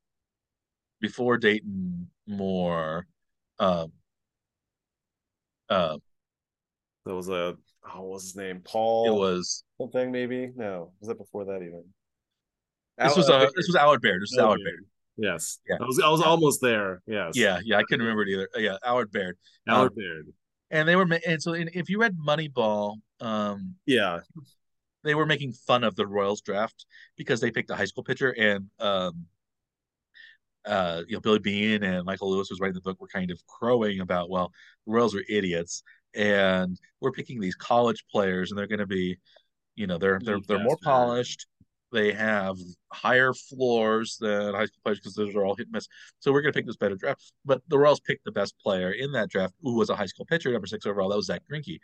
before Dayton Moore. Um, uh, That was a oh, what was his name? Paul. it was something maybe. No, was that before that even? this Al- was uh, uh, this was Allard Baird. This was Allard Baird. Yes. Yeah. I was I was almost there. Yes. Yeah, yeah, I couldn't remember it either. Yeah, Allard Baird. Allard Um, Baird. and they were and so in, if you read Moneyball, um, Yeah. they were making fun of the Royals draft because they picked a high school pitcher and um uh you know Billy Beane and Michael Lewis was writing the book were kind of crowing about well the Royals are idiots and we're picking these college players and they're going to be you know they're they're they're more polished they have higher floors than high school players because those are all hit and miss. So we're going to pick this better draft. But the Royals picked the best player in that draft who was a high school pitcher number six overall. That was Zack Greinke.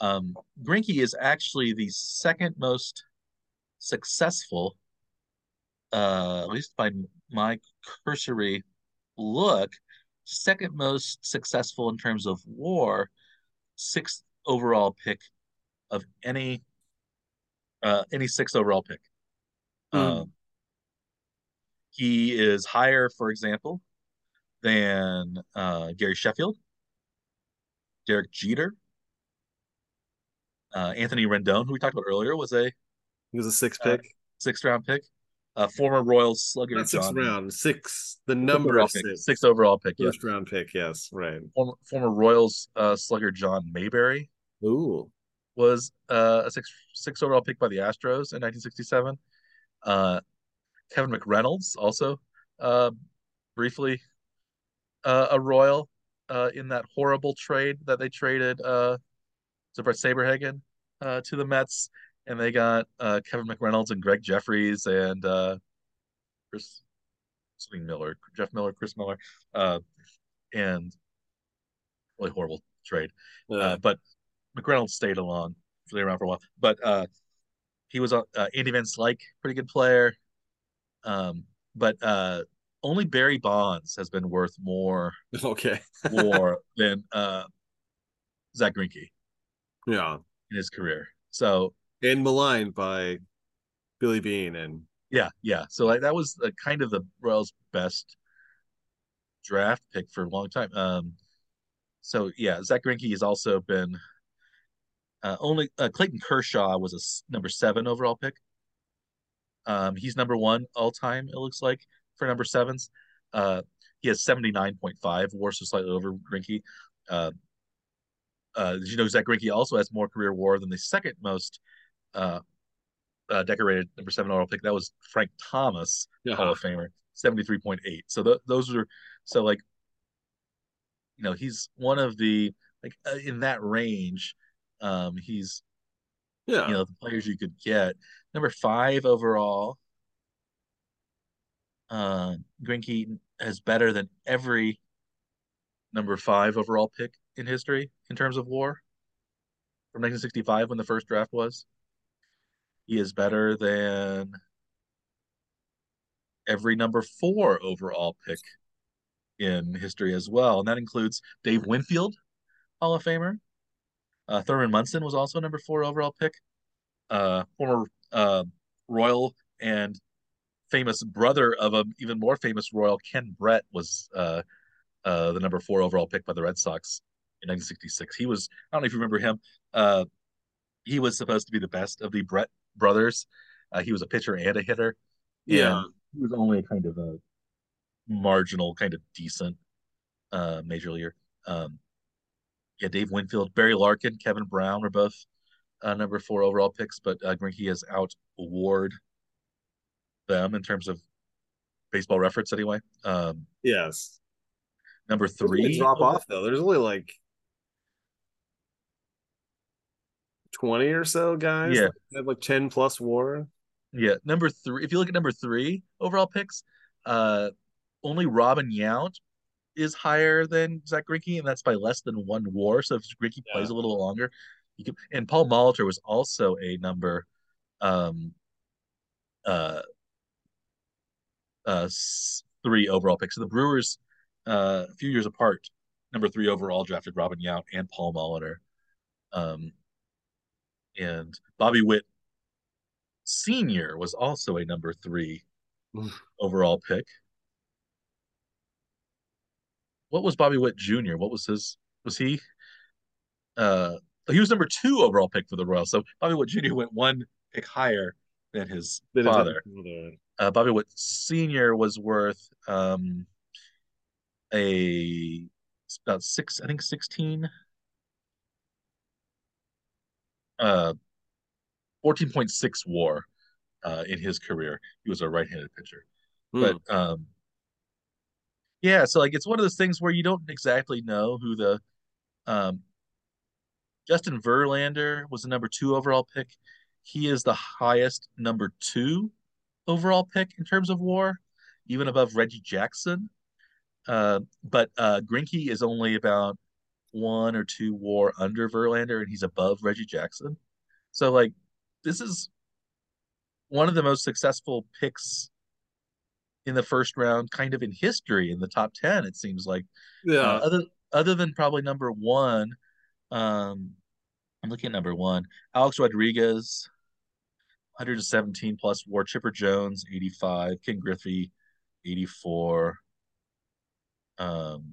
Um Greinke is actually the second most successful uh at least by my cursory look second most successful in terms of war sixth overall pick of any uh any sixth overall pick Hmm. um he is higher for example than uh Gary Sheffield Derek Jeter uh Anthony Rendon who we talked about earlier was a He was a six Uh, pick. sixth round pick uh former Royals slugger Not six John round. Six. The Sixth number overall of pick. six. sixth overall pick yeah First round pick. Yes. Right. former, former Royals uh, slugger John Mayberry Ooh. was uh, a six six overall pick by the Astros in 1967. Uh, Kevin McReynolds also uh, briefly uh, a Royal uh, in that horrible trade that they traded uh, Saberhagen uh, to the Mets, and they got uh, Kevin McReynolds and Gregg Jefferies and uh, Chris something Miller, Jeff Miller, Chris Miller, uh, and really horrible trade. Uh, Uh, but McReynolds stayed along, stayed around for a while. But uh, he was uh, Andy Van Slyke, pretty good player. Um, but uh, only Barry Bonds has been worth more okay. more than uh, Zack Greinke Yeah. in his career. So And maligned by Billy Beane and yeah, yeah. So like that was uh, kind of the Royals' best draft pick for a long time. Um, so yeah, Zack Greinke has also been uh, only uh, Clayton Kershaw was a number seven overall pick. Um, he's number one all time. It looks like for number sevens. Uh, he has seventy nine point five WAR, so slightly over Greinke. Uh, uh, did you know Zack Greinke also has more career WAR than the second most uh, uh, decorated number seven overall pick? That was Frank Thomas, Hall of Famer, seventy three point eight. So th- those are so like, you know, he's one of the like uh, in that range. Um, he's Yeah. you know the players you could get. Number five overall, uh, Greinke has better than every number five overall pick in history in terms of WAR from 1965 when the first draft was. He is better than every number four overall pick in history as well, and that includes Dave Winfield, Hall of Famer. Uh, Thurman Munson was also number four overall pick. Uh, former uh, Royal and famous brother of a even more famous Royal, Ken Brett, was uh, uh, the number four overall pick by the Red Sox in 1966. He was I don't know if you remember him. Uh, he was supposed to be the best of the Brett brothers. Uh, he was a pitcher and a hitter. Yeah. He was only a kind of a marginal, kind of decent uh, major leaguer. Um, yeah, Dave Winfield, Barry Larkin, Kevin Brown are both uh, number four overall picks, but uh, Greinke has out award them in terms of baseball reference anyway. Um, Yes. number three, drop off though. There's only like twenty or so guys. Yeah. have like ten plus WAR. Yeah, number three. If you look at number three overall picks, uh, only Robin Yount is higher than Zack Greinke, and that's by less than one WAR. So if Greinke Yeah. plays a little longer, you can. And Paul Molitor was also a number, um, uh, uh, three overall pick. So the Brewers, uh, a few years apart, number three overall drafted Robin Yount and Paul Molitor. Um, and Bobby Witt Senior was also a number three overall pick. What was Bobby Witt Jr.? What was his? Was he? Uh, he was number two overall pick for the Royals. So Bobby Witt Jr. went one pick higher than his father. Uh, Bobby Witt Sr. was worth um, a about six, I think sixteen, uh, fourteen point six WAR uh, in his career. He was a right-handed pitcher, hmm. but um, yeah, so like it's one of those things where you don't exactly know who the um, Justin Verlander was the number two overall pick. He is the highest number two overall pick in terms of WAR, even above Reggie Jackson. Uh, but uh, Greinke is only about one or two WAR under Verlander, and he's above Reggie Jackson. So like, this is one of the most successful picks in the first round, kind of in history in the top ten. It seems like, yeah. Uh, other other than probably number one, um, I'm looking at number one, Alex Rodriguez, 117 plus WAR. Chipper Jones, 85. Ken Griffey, 84. Um,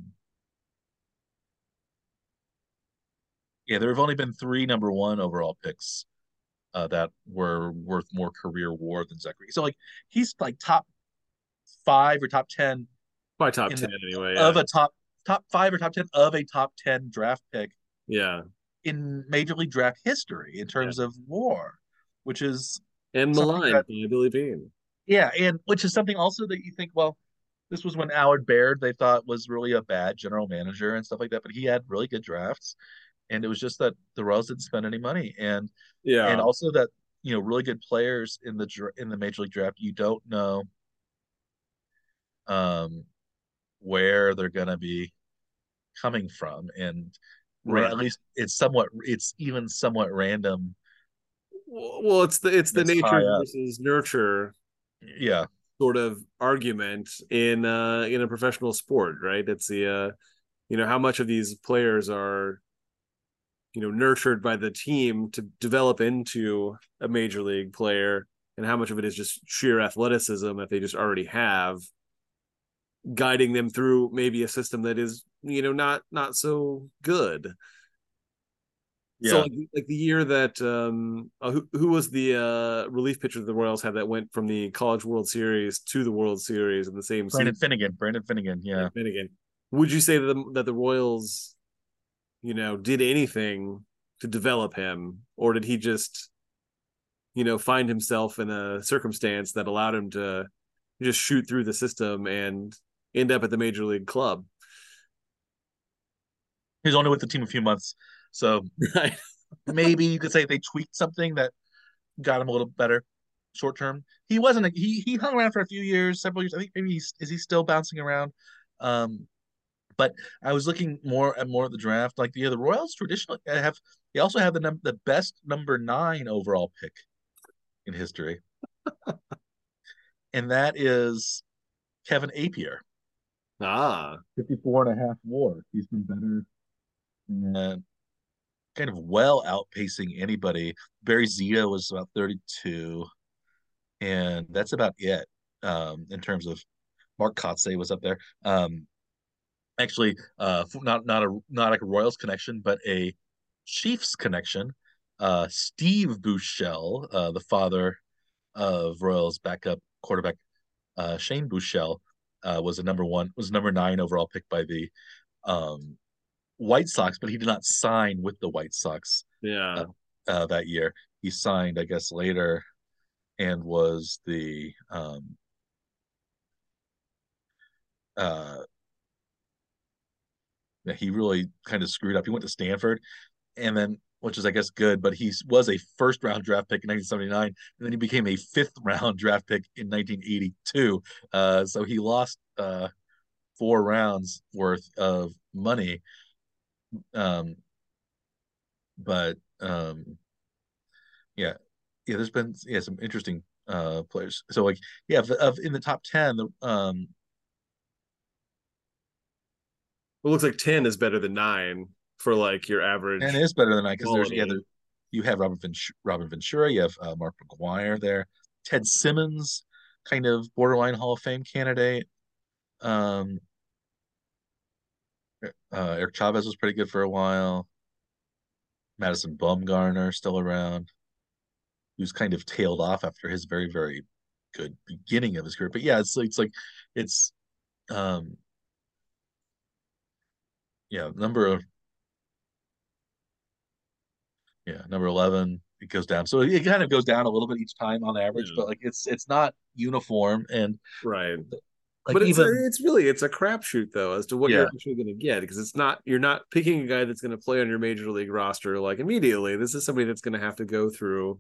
yeah, there have only been three number one overall picks uh, that were worth more career WAR than Zachary. So like he's like top five or top ten. By top ten the, anyway. Yeah. Of a top top five or top ten of a top ten draft pick. Yeah. In Major League Draft history in terms yeah. of WAR, which is and maligned by Billy Beane. Yeah, and which is something also that you think, well, this was when Allard Baird they thought was really a bad general manager and stuff like that, but he had really good drafts and it was just that the Royals didn't spend any money, and yeah, and also that you know really good players in the in the major league draft, you don't know um where they're going to be coming from, and right. at least it's somewhat it's even somewhat random. Well, it's the it's the nature versus nurture, yeah, sort of argument in uh in a professional sport, right? It's the uh you know how much of these players are you know nurtured by the team to develop into a major league player and how much of it is just sheer athleticism that they just already have guiding them through maybe a system that is you know not not so good yeah. So like, like, the year that um uh, who, who was the uh relief pitcher that the Royals had that went from the College World Series to the World Series in the same Brandon season? Finnegan. Brandon Finnegan, yeah. Brandon Finnegan. Would you say that the, that the Royals you know, did anything to develop him, or did he just, you know, find himself in a circumstance that allowed him to just shoot through the system and end up at the major league club? He's only with the team a few months, so right. maybe you could say they tweaked something that got him a little better short term. He wasn't. A, he he hung around for a few years, several years. I think maybe he's is he still bouncing around. Um, but I was looking more and more at the draft. Like yeah, the Royals traditionally have they also have the num- the best number nine overall pick in history, and that is Kevin Appier. Ah, 54 and a half WAR. He's been better. And kind of well outpacing anybody. Barry Zito was about 32, and that's about it um, in terms of Mark Kotsay was up there. Um, actually uh not not a not like a Royals connection, but a Chiefs connection. Uh Steve Buechele, uh the father of Royals backup quarterback uh Shane Buechele uh was a number one was number nine overall pick by the um White Sox, but he did not sign with the White Sox. Yeah. Uh, uh, that year. He signed, I guess, later and was the um uh he really kind of screwed up. He went to Stanford, and then which is I guess good, but he was a first round draft pick in 1979, and then he became a fifth round draft pick in 1982. Uh, so he lost uh, four rounds worth of money. Um, but um, yeah, yeah, there's been yeah some interesting uh players. So like yeah, of, of in the top ten, um it looks like 10 is better than 9 for like your average. And it is better than that because there's yeah, there, you have Robin Ventura, Robin Ventura, you have uh, Mark McGwire there, Ted Simmons, kind of borderline Hall of Fame candidate. Um, uh, Eric Chavez was pretty good for a while. Madison Bumgarner still around, who's kind of tailed off after his very very good beginning of his career. But yeah, it's it's like it's um yeah number of yeah number 11 it goes down so it kind of goes down a little bit each time on average Yeah. but like it's it's not uniform and right. like but it's even it's really it's a crapshoot though as to what Yeah. you're actually going to get because it's not you're not picking a guy that's going to play on your major league roster like immediately. This is somebody that's going to have to go through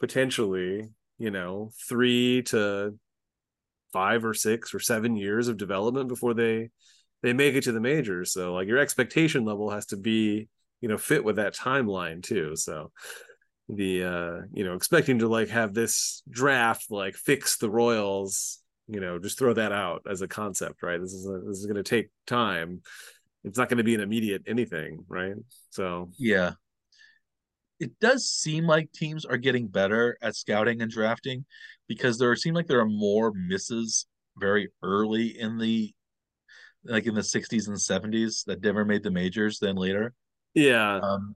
potentially you know three to five or six or seven years of development before they they make it to the majors. So like your expectation level has to be you know fit with that timeline too. So the uh you know expecting to like have this draft like fix the Royals you know just throw that out as a concept right? This is a, this is going to take time. It's not going to be an immediate anything right? So yeah. It does seem like teams are getting better at scouting and drafting because there seem like there are more misses very early in the like in the 60s and 70s that never made the majors than later yeah um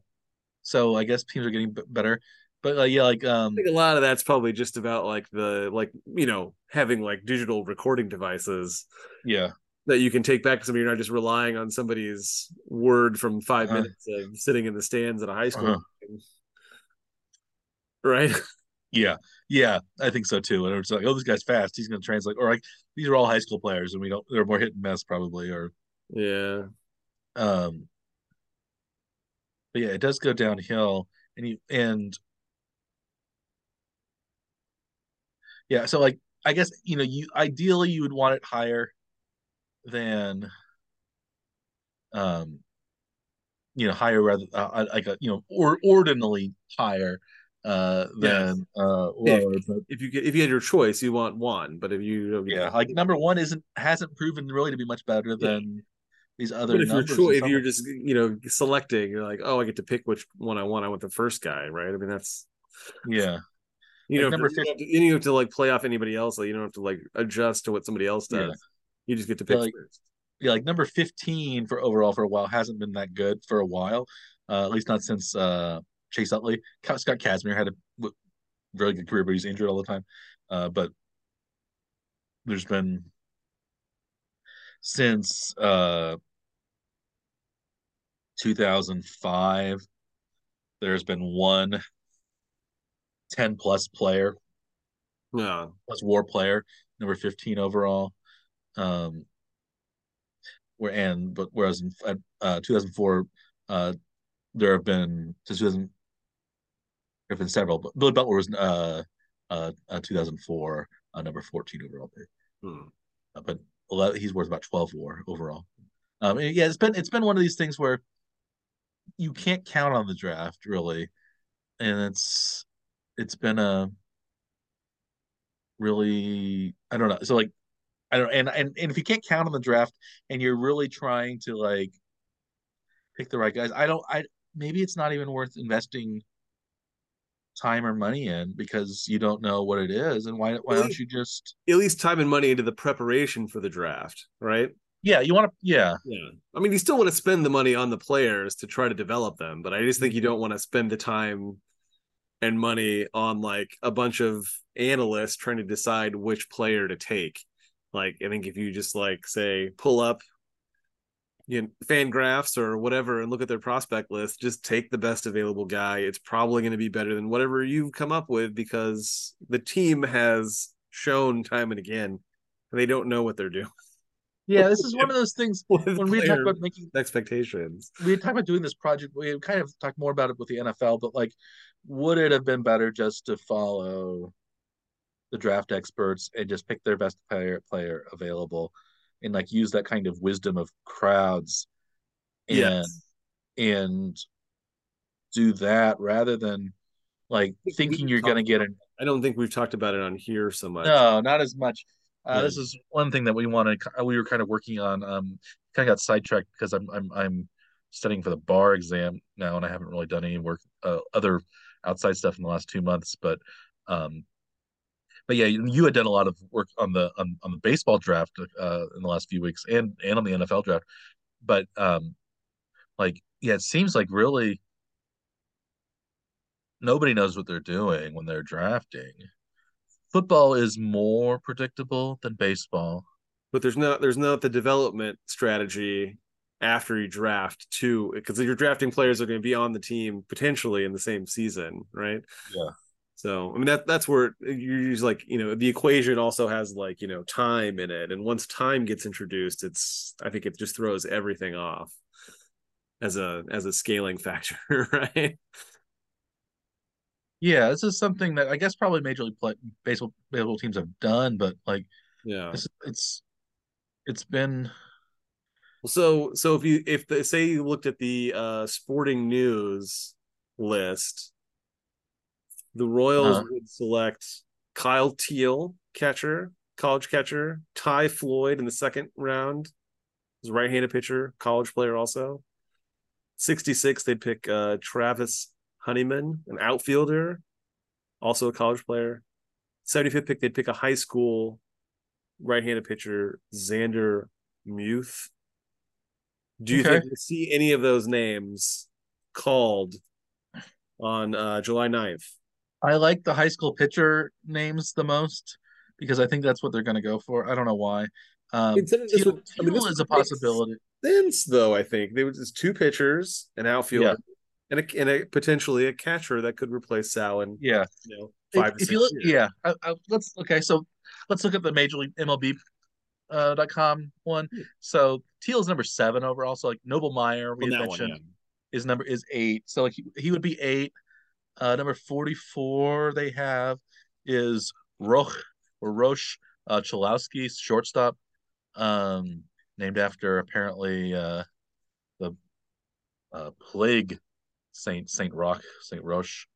so i guess teams are getting b- better but uh, yeah like um I think a lot of that's probably just about like the like you know having like digital recording devices yeah that you can take back to somebody you're not just relying on somebody's word from 5 Uh-huh. minutes of sitting in the stands at a high school Uh-huh. right Yeah, yeah, I think so too. And it's like, oh, this guy's fast. He's going to translate. Or like, these are all high school players, and we don't. They're more hit and miss probably. Or, yeah um, but yeah, it does go downhill, and you and yeah. So like, I guess you know, you ideally you would want it higher than, um, you know, higher rather uh, like a you know, or ordinally higher, uh, than uh lower. But if you get if you had your choice you want one but if you Yeah, like number one isn't hasn't proven really to be much better than these other but if you're numbers. cho- if you're just you know selecting you're like oh i get to pick which one i want i want the first guy right i mean that's yeah, you Like know number you don't have to, you don't have to like play off anybody else like you don't have to like adjust to what somebody else does Yeah. you just get to pick like- first yeah, like number fifteen for overall for a while hasn't been that good for a while. Uh, at least not since uh Chase Utley. Scott Kazmir had a very good career, but he's injured all the time. Uh, but there's been since uh 2005 there's been one 10 plus player yeah plus war player, number 15 overall. Um, where and but whereas in uh, 2004, uh, there have been since 2000, there have been several, but Billy Butler was uh, uh, uh 2004, uh, number 14 overall pick. Hmm. Uh, but 11, he's worth about 12 war overall. Um, yeah, it's been it's been one of these things where you can't count on the draft really, and it's it's been a really I don't know. So like I don't and and and if you can't count on the draft and you're really trying to like pick the right guys, I don't I maybe it's not even worth investing time or money in because you don't know what it is and why why don't you just at least time and money into the preparation for the draft right? Yeah you want to yeah. Yeah. I mean you still want to spend the money on the players to try to develop them but i just think you mm-hmm. don't want to spend the time and money on like a bunch of analysts trying to decide which player to take. Like i think if you just like say pull up you know, fan graphs or whatever and look at their prospect list just take the best available guy. It's probably going to be better than whatever you've come up with because the team has shown time and again they don't know what they're doing. Yeah this is one of those things when we talk about making expectations. We talked about doing this project we kind of talked more about it with the NFL but like would it have been better just to follow the draft experts and just pick their best player player available and like use that kind of wisdom of crowds and yes and do that rather than like thinking you're going to get an i don't think we've talked about it on here so much no not as much uh, Yeah. this is one thing that we wanted. we were kind of working on um kind of got sidetracked because i'm i'm i'm studying for the bar exam now, and I haven't really done any work, uh, other outside stuff in the last two months. But, um, but yeah, you, had done a lot of work on the on, on the baseball draft uh, in the last few weeks, and and on the NFL draft. But um, like, yeah, it seems like really nobody knows what they're doing when they're drafting. Football is more predictable than baseball. But there's not there's not the development strategy after you draft too because you're drafting players that are going to be on the team potentially in the same season, right? Yeah. So I mean that that's where you're just like you know the equation also has like you know time in it, and once time gets introduced, it's I think it just throws everything off as a as a scaling factor, right? Yeah, this is something that I guess probably Major League play, baseball baseball teams have done, but like, yeah, it's it's, it's been. So so if you if the, say you looked at the uh sporting news list, the Royals uh-huh. would select Kyle Teel, catcher, college catcher, Ty Floyd in the second round, his right-handed pitcher, college player also. 66, they'd pick uh, Travis Honeyman, an outfielder, also a college player. 75th pick, they'd pick a high school right-handed pitcher, Xander Muth. Do you okay. think we see any of those names called on uh, July 9th? I like the high school pitcher names the most because I think that's what they're going to go for. I don't know why. Um, Teel, Teel I mean, is a possibility. Sense though, I think they were just two pitchers, an outfielder, yeah and a, and a potentially a catcher that could replace Sal in yeah, you know, five. If, if you look, years. yeah, I, I, let's okay. So let's look at the Major League MLB uh, dot com one. Hmm. So Teel is number seven overall. So like Noble Meyer, we well, mentioned, one, yeah. is number is eight. So like he, he would be eight. Uh, number forty four they have is Roch or Roche uh, Cholowsky, shortstop, um, named after apparently uh, the uh, plague Saint Saint Roch Saint Roche.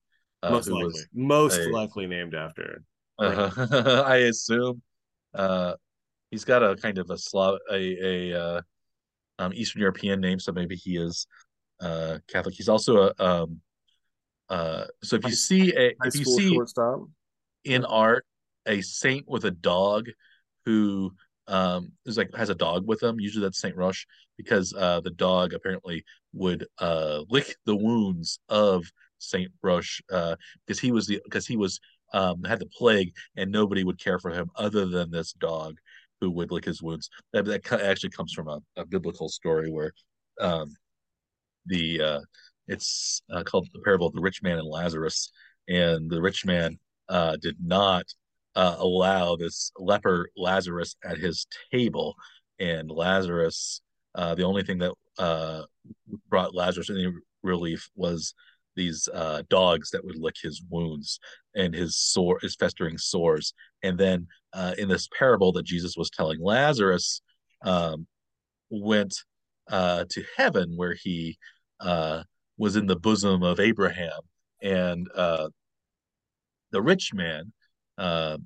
Uh, most likely, most a, likely named after. Uh, I assume. Uh, he's got a kind of a Slav, a a uh, um, Eastern European name, so maybe he is uh, Catholic. He's also a um, uh, so if you see a if you see shortstop. in art a saint with a dog who um, is like has a dog with them. Usually that's Saint Roche because uh, the dog apparently would uh, lick the wounds of Saint uh, because he was the because he was um, had the plague and nobody would care for him other than this dog who would lick his wounds. That, that actually comes from a, a biblical story where um, the uh, it's uh, called the parable of the rich man and Lazarus, and the rich man uh, did not uh, allow this leper Lazarus at his table, and Lazarus, uh, the only thing that uh, brought Lazarus any relief was these uh, dogs that would lick his wounds and his sore, his festering sores. And then uh, in this parable that Jesus was telling, Lazarus um, went uh, to heaven where he was in the bosom of Abraham, and the rich man uh,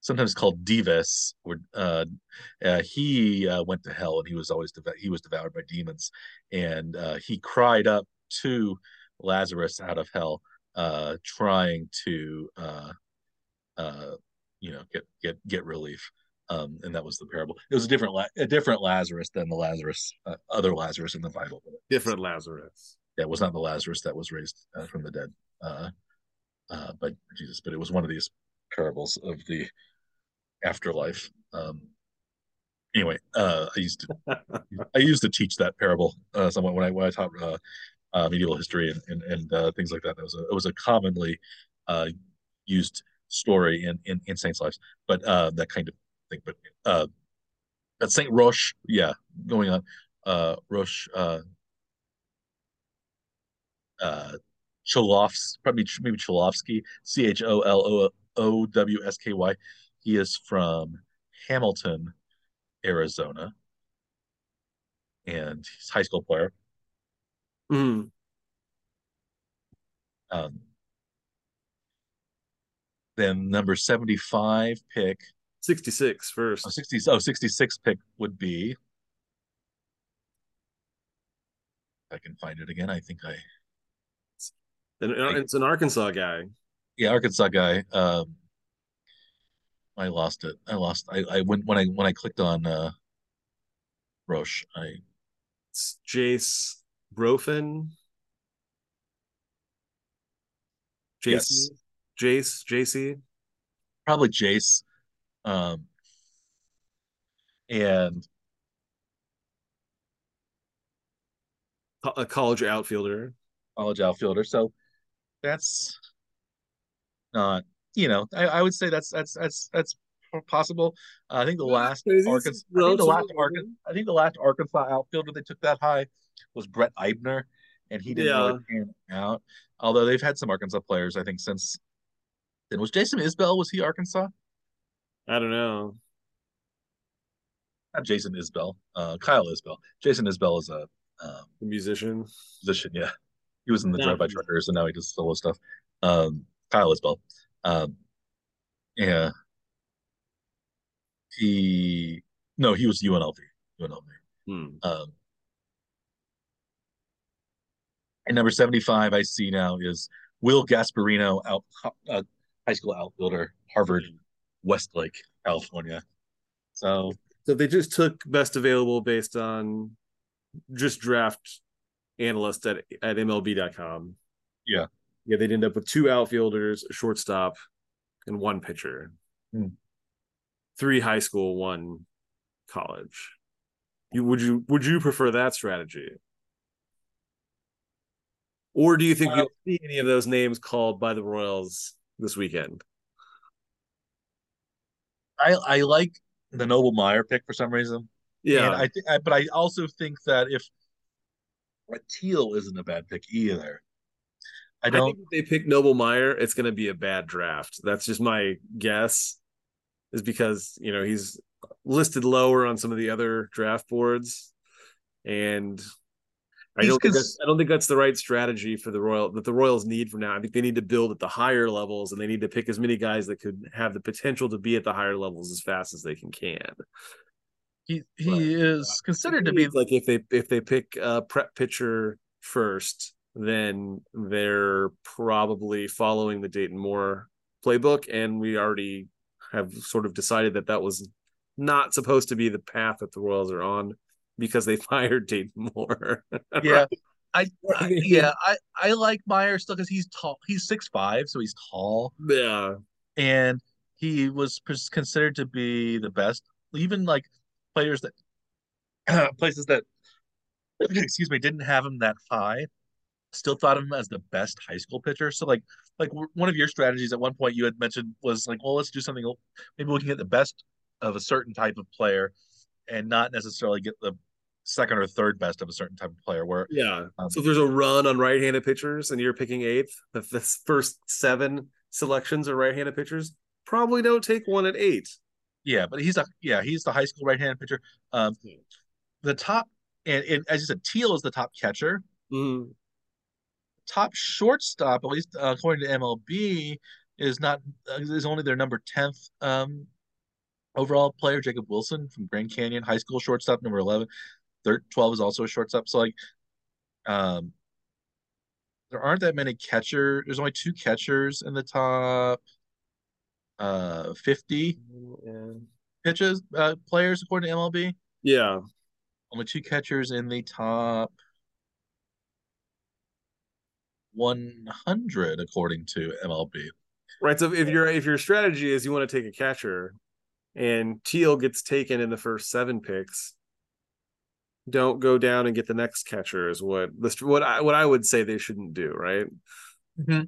sometimes called Dives, or uh, uh, he uh, went to hell and he was always dev- he was devoured by demons, and uh, he cried up to Lazarus out of hell, uh, trying to you know get get get relief. Um, and that was the parable. It was a different a different Lazarus than the Lazarus other Lazarus in the Bible. Different Lazarus. Yeah, it was not the Lazarus that was raised from the dead. Uh, by Jesus, but it was one of these parables of the afterlife. Um, anyway, uh, I used to I used to teach that parable uh, somewhat when I when I taught uh, uh, medieval history and and, and uh, things like that. It was a, it was a commonly uh, used story in, in in saints' lives, but uh, that kind of thing. But uh, at Saint Roche, yeah, going on, uh, Roche. Uh, Cholofs, probably maybe Cholovsky, C H O L O O W S K Y. He is from Hamilton, Arizona, and he's a high school player. Mm. Um, then number 75 pick 66 first oh, 60 oh 66 pick would be I can find it again. I think I. And it's an Arkansas guy. Yeah, Arkansas guy. Um, I lost it. I lost. I, I went when I when I clicked on uh, Roche. I. It's Jace Bohrofen. JC, yes. Jace, JC. Probably Jace. Um, and a college outfielder. College outfielder. So that's not, you know, I, I would say that's that's that's that's possible. Uh, I think the last Arkansas, I think the last Arkansas, I think the last Arkansas outfielder they took that high was Brett Eibner, and he didn't yeah. really pan out. Although they've had some Arkansas players, I think since then. Was Jason Isbell? Was he Arkansas? I don't know. Not Jason Isbell. Uh, Kyle Isbel. Jason Isbell is a um, musician. Musician, yeah. He was in the no. Drive By Truckers, and now he does solo stuff. Um, Kyle Isbel. Um, yeah. He no, he was UNLV. UNLV. Hmm. Um, and number 75 I see now is Will Gasparino, out uh, high school outfielder, Harvard, Westlake, California. So, so they just took best available based on just draft analyst at at MLB.com. Yeah, yeah, they'd end up with two outfielders, a shortstop, and one pitcher. Hmm. Three high school, one college. You would you would you prefer that strategy? Or do you think uh, you'll see any of those names called by the Royals this weekend? I I like the Noble Meyer pick for some reason. Yeah, and I think, but I also think that if Teel isn't a bad pick either. I don't. I if they pick Noble Meyer, it's going to be a bad draft. That's just my guess. Is because you know he's listed lower on some of the other draft boards, and I don't, think that's, I don't think that's the right strategy for the Royal that the Royals need for now. I think they need to build at the higher levels and they need to pick as many guys that could have the potential to be at the higher levels as fast as they can can. He he but, is considered to be like if they if they pick a prep pitcher first, then they're probably following the Dayton Moore playbook, and we already have sort of decided that that was not supposed to be the path that the Royals are on because they fired Dayton Moore. yeah. I, I, yeah, I I like Meyer still because he's tall. He's six five, so he's tall. Yeah, and he was considered to be the best. Even like players that uh, places that excuse me didn't have him that high, still thought of him as the best high school pitcher. So like like one of your strategies at one point you had mentioned was like, well, let's do something. Maybe we can get the best of a certain type of player, and not necessarily get the second or third best of a certain type of player. Where yeah, um, so if there's a run on right-handed pitchers and you're picking eighth, the, the first seven selections are right-handed pitchers. Probably don't take one at eight. Yeah, but he's a yeah he's the high school right hand pitcher. Um, the top and, and as you said, Teel is the top catcher. Mm-hmm. Top shortstop, at least uh, according to MLB, is not uh, is only their number tenth um, overall player, Jacob Wilson from Grand Canyon High School, shortstop number eleven. Third, 12 is also a shortstop. So like um there aren't that many catcher. There's only two catchers in the top uh 50 yeah. pitches uh players according to MLB. Yeah. Only two catchers in the top 100 according to MLB. Right. So if your if your strategy is you want to take a catcher and Teel gets taken in the first seven picks, don't go down and get the next catcher is what what I what I would say they shouldn't do, right? Mm-hmm.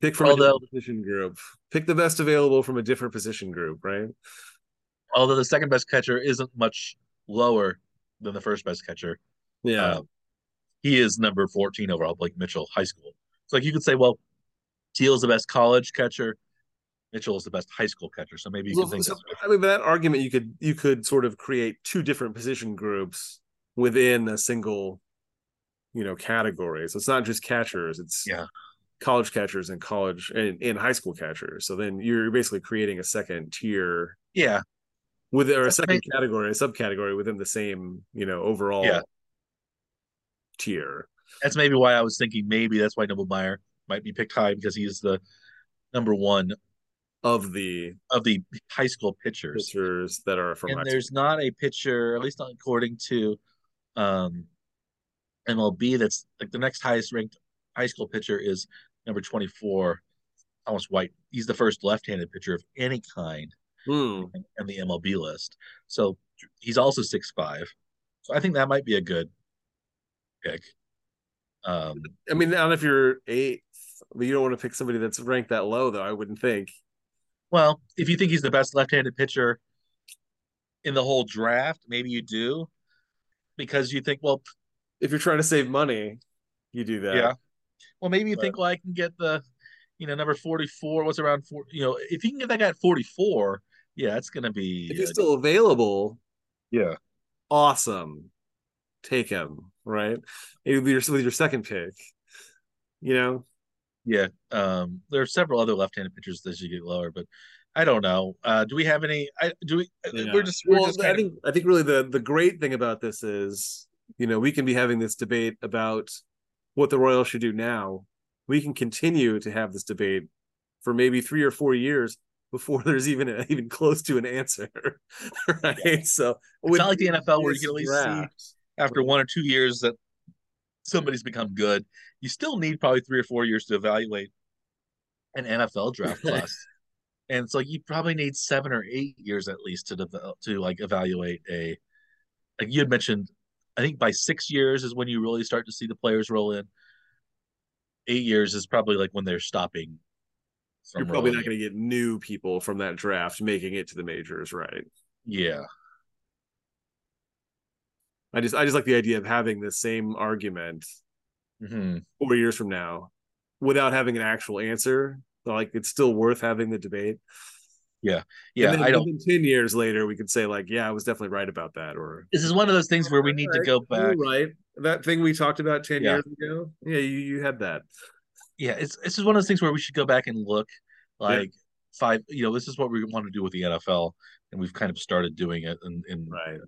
Pick from although, a position group. Pick the best available from a different position group, right? Although the second best catcher isn't much lower than the first best catcher. Yeah. Uh, he is number 14 overall, Blake Mitchell, high school. So like you could say, well, Teel is the best college catcher. Mitchell is the best high school catcher. So maybe you can think so, I mean, that argument you could you could sort of create two different position groups within a single you know category so it's not just catchers it's yeah college catchers and college and, and high school catchers so then you're basically creating a second tier yeah with or a second category a subcategory within the same you know overall yeah tier. That's maybe why I was thinking maybe that's why Noble Meyer might be picked high because he's the number one of the of the high school pitchers. pitchers that are from and there's not a pitcher, at least not according to um, MLB, that's like the next highest ranked high school pitcher is number 24, Thomas White. He's the first left-handed pitcher of any kind Hmm. on the MLB list. So he's also six five. So I think that might be a good pick. Um, I mean, not if you're eighth, but you don't want to pick somebody that's ranked that low, though. I wouldn't think. well, if you think he's the best left-handed pitcher in the whole draft, maybe you do, because you think, well, If you're trying to save money, you do that. Yeah. Well, maybe you But- think, well, I can get the, you know, number 44. What's around four? You know, if you can get that guy at 44, yeah, it's going to be. If he's uh, still available, yeah. awesome. Take him, right? It would be your, with your second pick. You know, Yeah. Um, there are several other left handed pitchers as you get lower, but I don't know. Uh, do we have any? I do we, Yeah. we're just, we're well, just I kind of, think I think really the the great thing about this is, you know, we can be having this debate about what the Royals should do now. We can continue to have this debate for maybe three or four years before there's even a, even close to an answer, right? So it's not like the NFL where you can at least draft- see after one or two years that somebody's become good. You still need probably three or four years to evaluate an NFL draft class. and so you probably need seven or eight years at least to develop to like evaluate a like you had mentioned i think by six years is when you really start to see the players roll in eight years is probably like when they're stopping You're probably not going to get new people from that draft making it to the majors, right? yeah I just I just like the idea of having the same argument hmm four years from now without having an actual answer. Like it's still worth having the debate. Yeah And then, i don't and then ten years later, we could say like, yeah, I was definitely right about that, or this is one of those things where we need to go You're back right. That thing we talked about ten Yeah. years ago. Yeah, you you had that. yeah it's this is one of those things where we should go back and look like five you know this is what we want to do with the nfl and we've kind of started doing it in, in Right.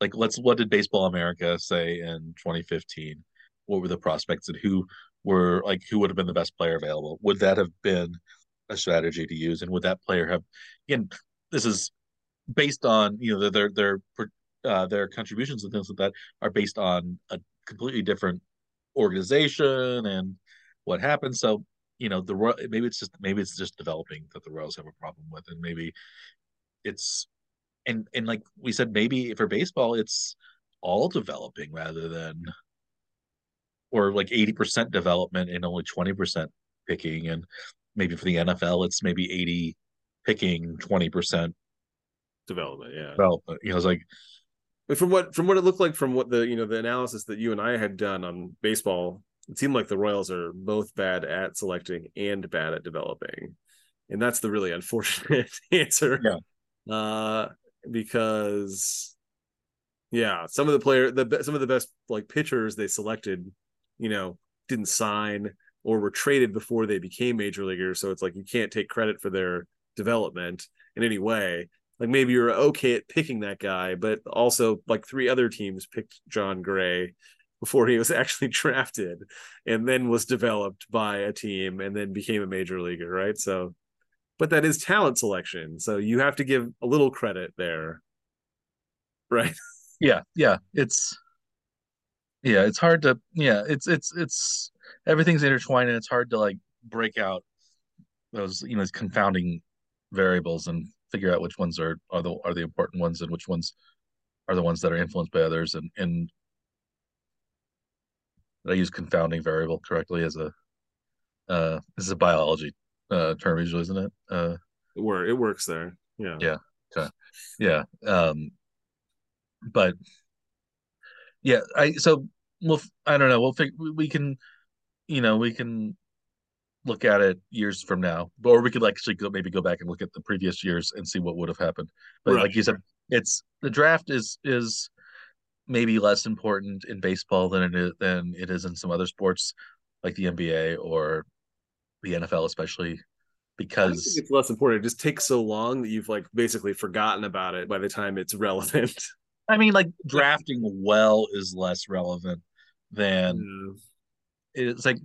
like let's what did baseball america say in 2015 what were the prospects and who were like who would have been the best player available would that have been a strategy to use and would that player have again this is based on you know their their uh, their contributions and things like that are based on a completely different organization and what happened. So you know the maybe it's just maybe it's just developing that the royals have a problem with and maybe it's and and like we said maybe for baseball it's all developing rather than or like 80% development and only 20% picking and maybe for the NFL it's maybe 80 picking 20% Development. Yeah. development you know it's like But from what from what it looked like from what the you know the analysis that you and I had done on baseball, it seemed like the Royals are both bad at selecting and bad at developing, and that's the really unfortunate answer. Yeah. Uh, because yeah, some of the player the some of the best like pitchers they selected, you know, didn't sign or were traded before they became major leaguers. So it's like you can't take credit for their development in any way like maybe you're okay at picking that guy, but also like three other teams picked John Gray before he was actually drafted and then was developed by a team and then became a major leaguer, right? So but that is talent selection. So you have to give a little credit there. Right. yeah yeah it's yeah it's hard to yeah it's it's it's everything's intertwined and it's hard to like break out those you know those confounding variables and figure out which ones are are the are the important ones and which ones are the ones that are influenced by others and and did I use confounding variable correctly as a uh this is a biology uh term usually isn't it uh It work it works there. Yeah. Yeah. yeah um but yeah i so we'll i don't know we'll think we can you know we can look at it years from now or we could actually go maybe go back and look at the previous years and see what would have happened but Right. like you said it's the draft is is maybe less important in baseball than it is than it is in some other sports like the nba or the nfl especially I think because it's less important. It just takes so long that you've like basically forgotten about it by the time it's relevant. I mean, like drafting well is less relevant than Yeah. it's like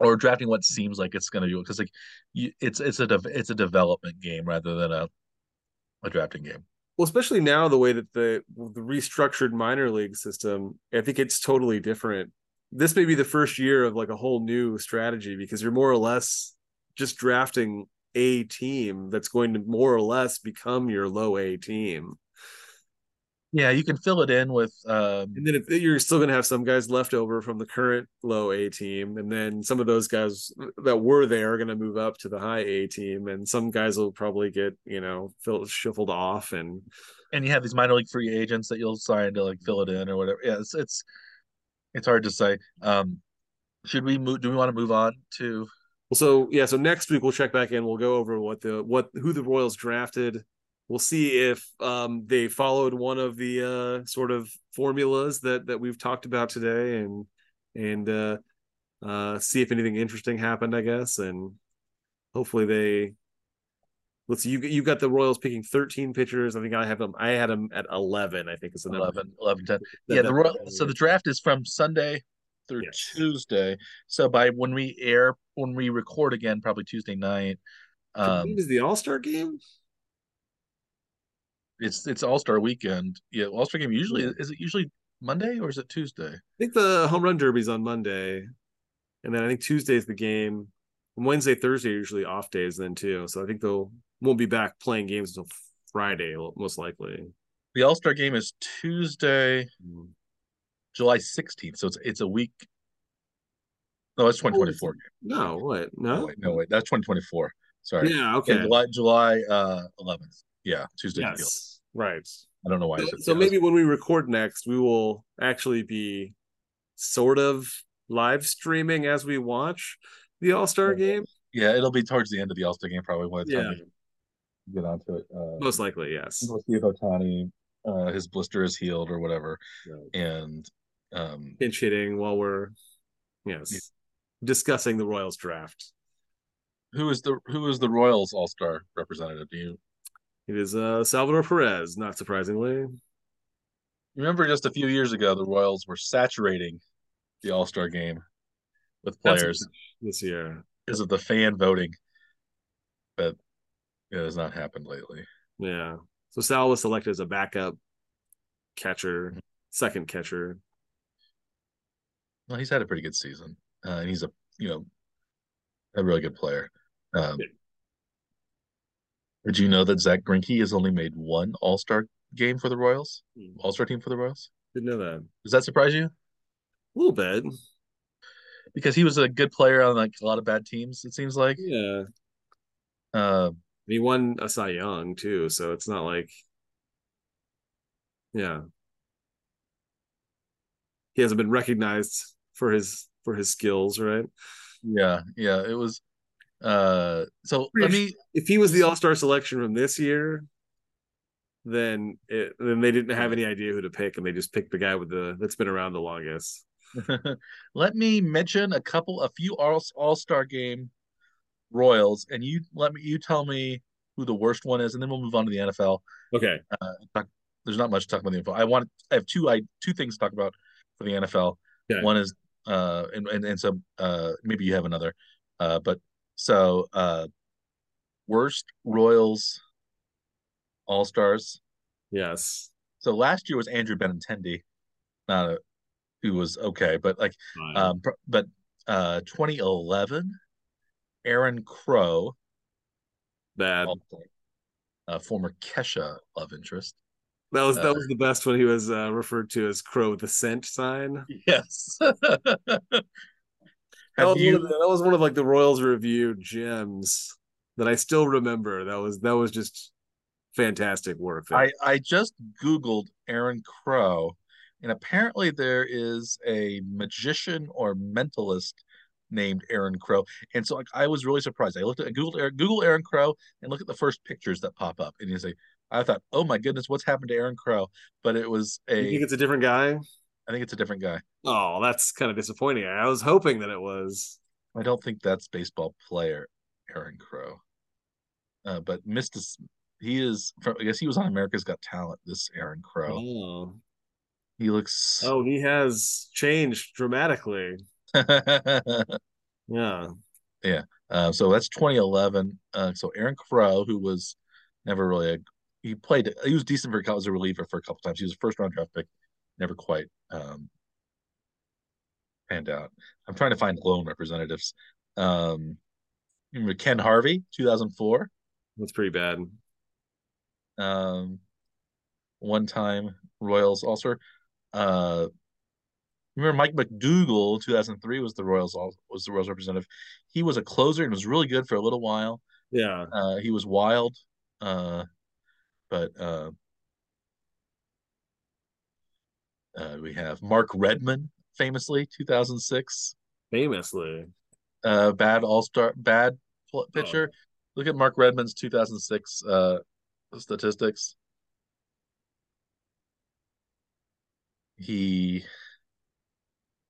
or drafting what seems like it's going to do because like you, it's it's a it's a development game rather than a a drafting game. Well, especially now the way that the the restructured minor league system, I think it's totally different. This may be the first year of like a whole new strategy because you're more or less just drafting a team that's going to more or less become your low A team. Yeah, you can fill it in with um, And then if you're still going to have some guys left over from the current low A team, and then some of those guys that were there are going to move up to the high A team, and some guys will probably get you know filled, shuffled off, and and you have these minor league free agents that you'll sign to like fill it in or whatever. Yeah, it's it's it's hard to say. Um, should we move? Do we want to move on to? Well, so yeah, so next week we'll check back in. We'll go over what the what who the Royals drafted. We'll see if um, they followed one of the uh, sort of formulas that that we've talked about today, and and uh, uh, see if anything interesting happened. I guess, and hopefully they. Let's see. You you got the Royals picking 13 pitchers. I think I have them. I had them at 11. I think it's 11, 11 10. Yeah, the Royal, so the draft is from Sunday through Yes. Tuesday. So by when we air, when we record again, probably Tuesday night. Um, is the All Star game? It's it's All Star weekend. Yeah, All Star game usually is it usually Monday or is it Tuesday? I think the home run derby's on Monday, and then I think Tuesday's the game. Wednesday, Thursday are usually off days then too. So I think they'll won't be back playing games until Friday, most likely. The All Star game is Tuesday, July sixteenth. So it's it's a week. No, it's twenty twenty four. No, what? No, No. wait, no wait, that's twenty twenty four. Sorry, Yeah. Yeah, Okay. July July uh eleventh. Yeah, Tuesday. Yes. Right. I don't know why. So, so yeah, maybe when we record next, we will actually be sort of live streaming as we watch the All Star Yeah. game. Yeah, it'll be towards the end of the All Star game, probably by the time Yeah. get onto it. Uh, Most likely, yes. we'll see if Ohtani, uh, his blister is healed or whatever, Right. and um, Pinch hitting while we're yes Yeah. discussing the Royals draft. who is the who is the Royals All Star representative? Do you It is uh, Salvador Perez, not surprisingly. remember just a few years ago the Royals were saturating the All Star game with players this year. because of the fan voting, but it has not happened lately. Yeah. So Sal was selected as a backup catcher, second catcher. Well, he's had a pretty good season, uh, and he's a you know a really good player. Um, Yeah. Did you know that Zack Greinke has only made one All Star game for the Royals? All Star team for the Royals? Didn't know that. Does that surprise you? A little bit. Because he was a good player on like a lot of bad teams. It seems like. Yeah. Uh, He won a Cy Young too, so it's not like yeah. He hasn't been recognized for his for his skills, right? yeah, yeah. It was. Uh, so let me. If he was the All-Star selection from this year, then it then they didn't have any idea who to pick and they just picked the guy with the that's been around the longest. let me mention a couple, a few All All Star game Royals, and you let me. You tell me who the worst one is, and then we'll move on to the NFL. Okay. talk, there's not much to talk about the NFL. I want I have two I two things to talk about for the NFL. Okay. One is uh and, and and so uh maybe you have another. Uh but so uh worst Royals All Stars. Yes. So last year was Andrew Benintendi, not a who was okay, but like Fine. um but uh 2011 Aaron Crow, Bad. uh, former Kesha love interest. That was that uh, was the best when he was uh, referred to as Crow with the scent sign. Yes. That was, one you of the, that was one of like the Royals review gems that I still remember. That was that was just fantastic work. I, I just Googled Aaron Crow, and apparently there is a magician or mentalist named Aaron Crow. And so like, I was really surprised. I looked at I Googled Aaron, Google Aaron Crow and look at the first pictures that pop up. And you say, I thought, oh my goodness, what's happened to Aaron Crow? But it was a. you think it's a different guy? I think it's a different guy. Oh, that's kind of disappointing. I was hoping that it was. I don't think that's baseball player Aaron Crow. Uh, but missed his, he is from, I guess he was on America's Got Talent, this Aaron Crow. Oh, He looks. Oh, he has changed dramatically. Yeah. yeah. Uh, so that's 2011. Uh, so Aaron Crow, who was never really a, he played, he was decent for a couple as a reliever for a couple times. He was a first round draft pick, never quite um, panned out. I'm trying to find lone representatives. Um, Ken Harvey, 2004. That's pretty bad. Um, one time Royals also. Uh, remember Mike MacDougal, 2003 was the Royals was the Royals representative. He was a closer and was really good for a little while. Yeah. Uh, he was wild. Uh, but uh, we have Mark Redman, famously 2006. Famously. Uh, bad all star, bad pitcher. Oh. Look at Mark Redman's 2006 uh, statistics. He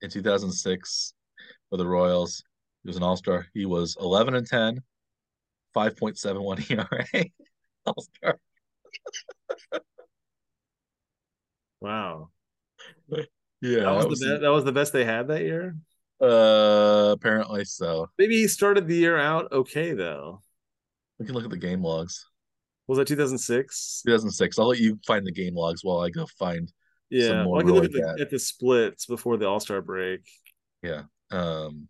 in 2006 for the Royals, he was an All Star. He was 11 and 10, 5.71 ERA. All Star. wow. Yeah, that was, that was the best. That was the best they had that year. Uh, apparently so. Maybe he started the year out okay though. We can look at the game logs. Was that 2006? 2006. I'll let you find the game logs while I go find. Yeah, well, I can look at the, at the splits before the All Star break. Yeah, um,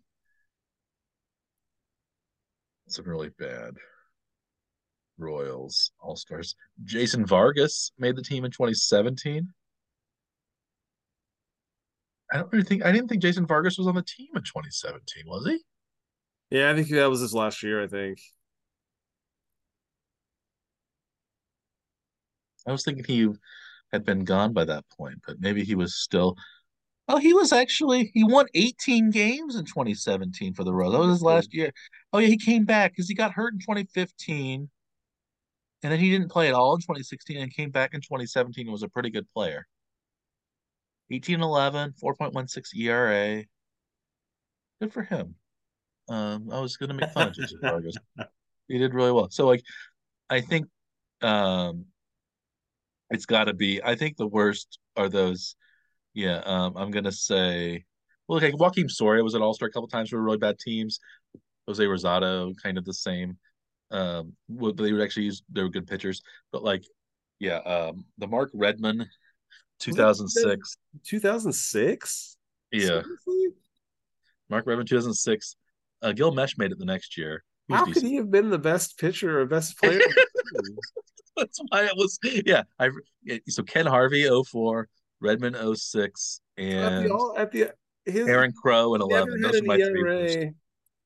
some really bad Royals All Stars. Jason Vargas made the team in 2017. I don't really think I didn't think Jason Vargas was on the team in 2017, was he? Yeah, I think that was his last year. I think. I was thinking he had been gone by that point, but maybe he was still. Oh, he was actually he won 18 games in 2017 for the Royals. That was his last year. Oh yeah, he came back because he got hurt in 2015, and then he didn't play at all in 2016 and came back in 2017 and was a pretty good player. 18 11, 4.16 ERA. Good for him. Um, I was going to make fun of Jason Vargas. He did really well. So, like, I think um, it's got to be. I think the worst are those. Yeah, um, I'm going to say, well, like Joakim Soria was an All Star a couple times for really bad teams. Jose Rosado, kind of the same. Um, they would actually use they were good pitchers, but like, yeah, um, the Mark Redman 2006. 2006? Yeah. Seriously? Mark Redman 2006. Uh, Gil Meche made it the next year. How could he have been the best pitcher or best player? That's why it was. Yeah, I. So Ken Harvey 04, Redman 06, and at the, at the his, Aaron Crow in 11. Those are my three.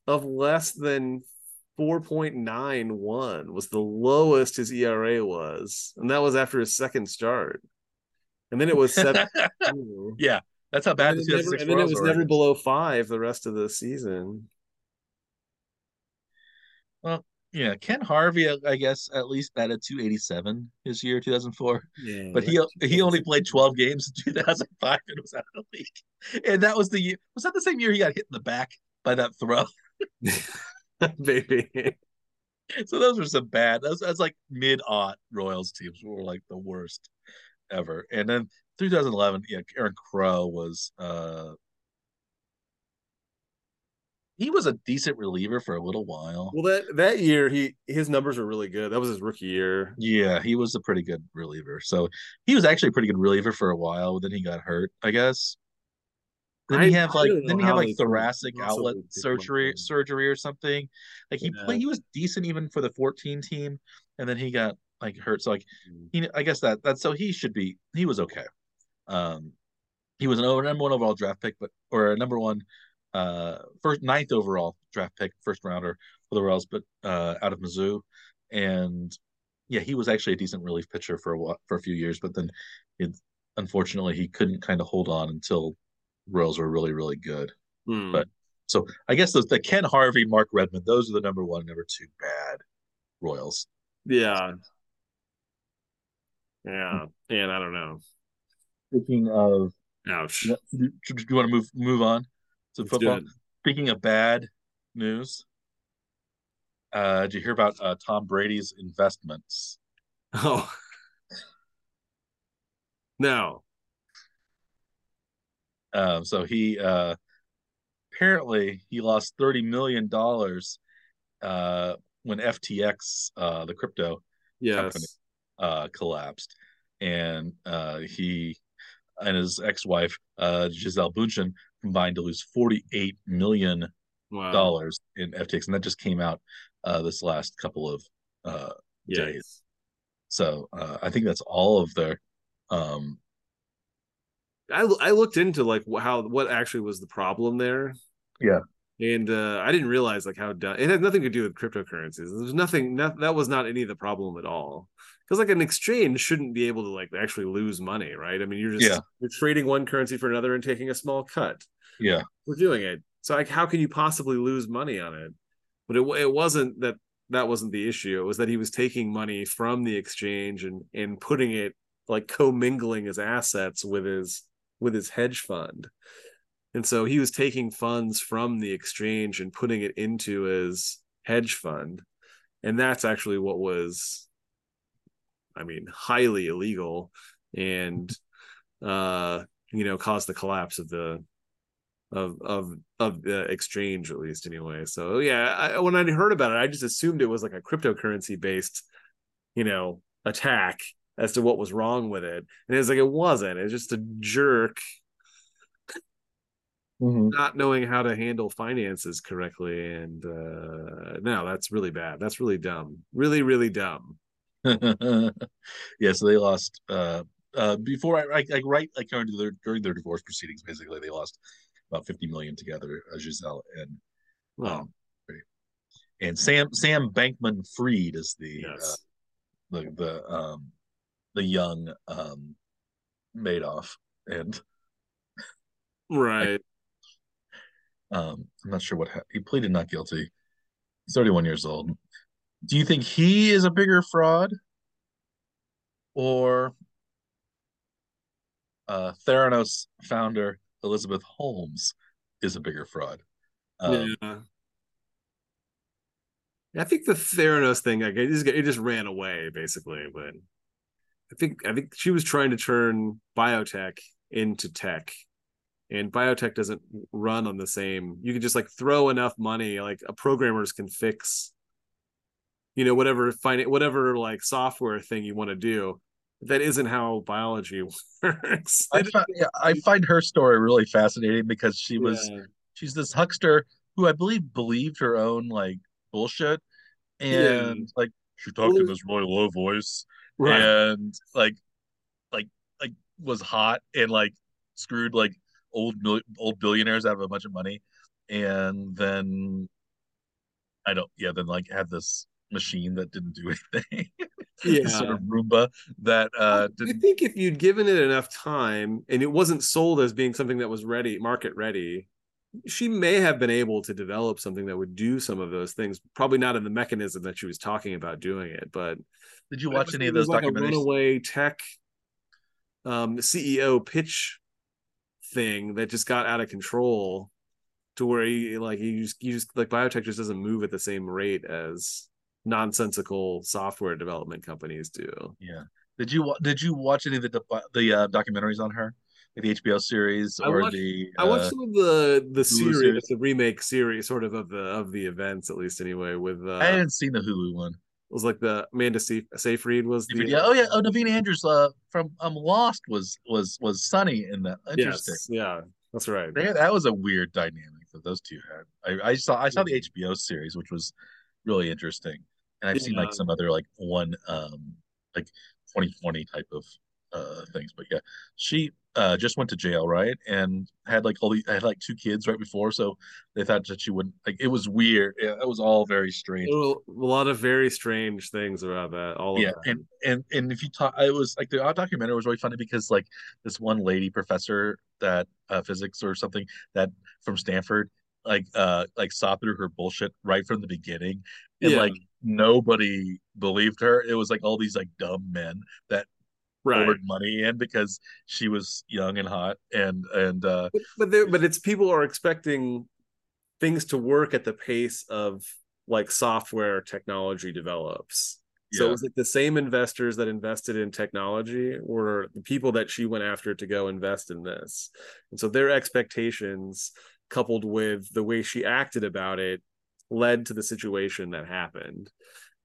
Of less than 4.91 was the lowest his ERA was, and that was after his second start and then it was seven. yeah, that's how bad and the never, And then it was never below five the rest of the season. Well, yeah, Ken Harvey, I guess, at least batted 287 his year, 2004. Yeah, but he he only played 12 games in 2005 and was out of the league. And that was the year. Was that the same year he got hit in the back by that throw? Baby. So those were some bad. That's that's like mid aught Royals teams were like the worst ever. And then 2011, yeah, Aaron Crow was uh he was a decent reliever for a little while. Well, that that year he his numbers were really good. That was his rookie year. Yeah, he was a pretty good reliever. So he was actually a pretty good reliever for a while. Then he got hurt, I guess. Then he have like then he have like thoracic outlet surgery surgery or something. Like he yeah. played, he was decent even for the 14 team, and then he got like hurt. So like, mm. he, I guess that that's so he should be. He was okay. Um, he was an over number one overall draft pick, but or a number one, uh, first ninth overall draft pick, first rounder for the Royals, but uh, out of Mizzou, and yeah, he was actually a decent relief pitcher for a for a few years, but then it, unfortunately he couldn't kind of hold on until Royals were really really good. Hmm. But so I guess those the Ken Harvey, Mark Redman, those are the number one, number two bad Royals. Yeah, yeah, and I don't know. Speaking of, ouch. Do, you want to move move on to Let's football? Speaking of bad news, uh, did you hear about uh, Tom Brady's investments? Oh, no. Um, so he uh, apparently he lost thirty million dollars uh, when FTX, uh, the crypto yes. company, uh, collapsed, and uh, he and his ex-wife uh, Gisele Bündchen combined to lose forty-eight million dollars wow. in FTX, and that just came out uh, this last couple of uh, yes. days. So uh, I think that's all of their. Um, I I looked into like how what actually was the problem there. Yeah, and uh, I didn't realize like how dumb it had nothing to do with cryptocurrencies. There's nothing not, that was not any of the problem at all. Because like an exchange shouldn't be able to like actually lose money, right? I mean, you're just yeah. you're trading one currency for another and taking a small cut. Yeah, we're doing it. So like, how can you possibly lose money on it? But it it wasn't that that wasn't the issue. It was that he was taking money from the exchange and and putting it like commingling his assets with his with his hedge fund. And so he was taking funds from the exchange and putting it into his hedge fund. And that's actually what was, I mean, highly illegal and, uh, you know, caused the collapse of the, of, of, of the exchange, at least anyway. So yeah, I, when I heard about it, I just assumed it was like a cryptocurrency based, you know, attack as to what was wrong with it. And it's like, it wasn't, it's just a jerk mm-hmm. not knowing how to handle finances correctly and uh no that's really bad that's really dumb really really dumb yeah so they lost uh uh before i i, right like during their during their divorce proceedings basically they lost about 50 million together uh, gisele and wow. um and sam sam bankman Fried is the yes. uh, the the um the young um madoff and right um, I'm not sure what ha- he pleaded not guilty. He's 31 years old. Do you think he is a bigger fraud, or uh, Theranos founder Elizabeth Holmes is a bigger fraud? Um, yeah. I think the Theranos thing, like, it just it just ran away basically. But I think I think she was trying to turn biotech into tech, and biotech doesn't run on the same you can just like throw enough money like a programmers can fix you know whatever find it whatever like software thing you want to do that isn't how biology works I find, yeah, I find her story really fascinating because she was yeah. she's this huckster who i believe believed her own like bullshit and yeah. like she talked well, in this really low voice right. and like like like was hot and like screwed like old old billionaires out of a bunch of money, and then I don't yeah then like had this machine that didn't do anything. yeah, sort of Roomba that uh didn't... I think if you'd given it enough time and it wasn't sold as being something that was ready, market ready, she may have been able to develop something that would do some of those things. Probably not in the mechanism that she was talking about doing it, but did you watch any of those like documentaries? A runaway tech um, CEO pitch thing that just got out of control to where he like he just, he just like biotech just doesn't move at the same rate as nonsensical software development companies do. Yeah. Did you did you watch any of the the uh, documentaries on her? Like the HBO series or I watched, the uh, I watched some of the the series, series, the remake series, sort of of the of the events, at least anyway. With uh, I hadn't seen the Hulu one. It was like the Amanda Seyfried was the yeah. Oh yeah. Oh Naveen Andrews uh from um Lost was was was Sunny in that interesting. Yes, yeah. That's right. They, that was a weird dynamic that those two had. I, I saw I saw the HBO series which was really interesting and I've yeah. seen like some other like one um like 2020 type of uh things but yeah she uh, just went to jail, right? And had like all the I had like two kids right before, so they thought that she wouldn't like. It was weird. It, was all very strange. A lot of very strange things about that. All yeah, and and and if you talk, it was like the documentary was really funny because like this one lady professor that uh, physics or something that from Stanford like uh like saw through her bullshit right from the beginning and yeah. like nobody believed her it was like all these like dumb men that right. poured money in because she was young and hot and and uh but but, there, but it's people are expecting things to work at the pace of like software technology develops So it was like the same investors that invested in technology were the people that she went after to go invest in this. And so their expectations coupled with the way she acted about it led to the situation that happened.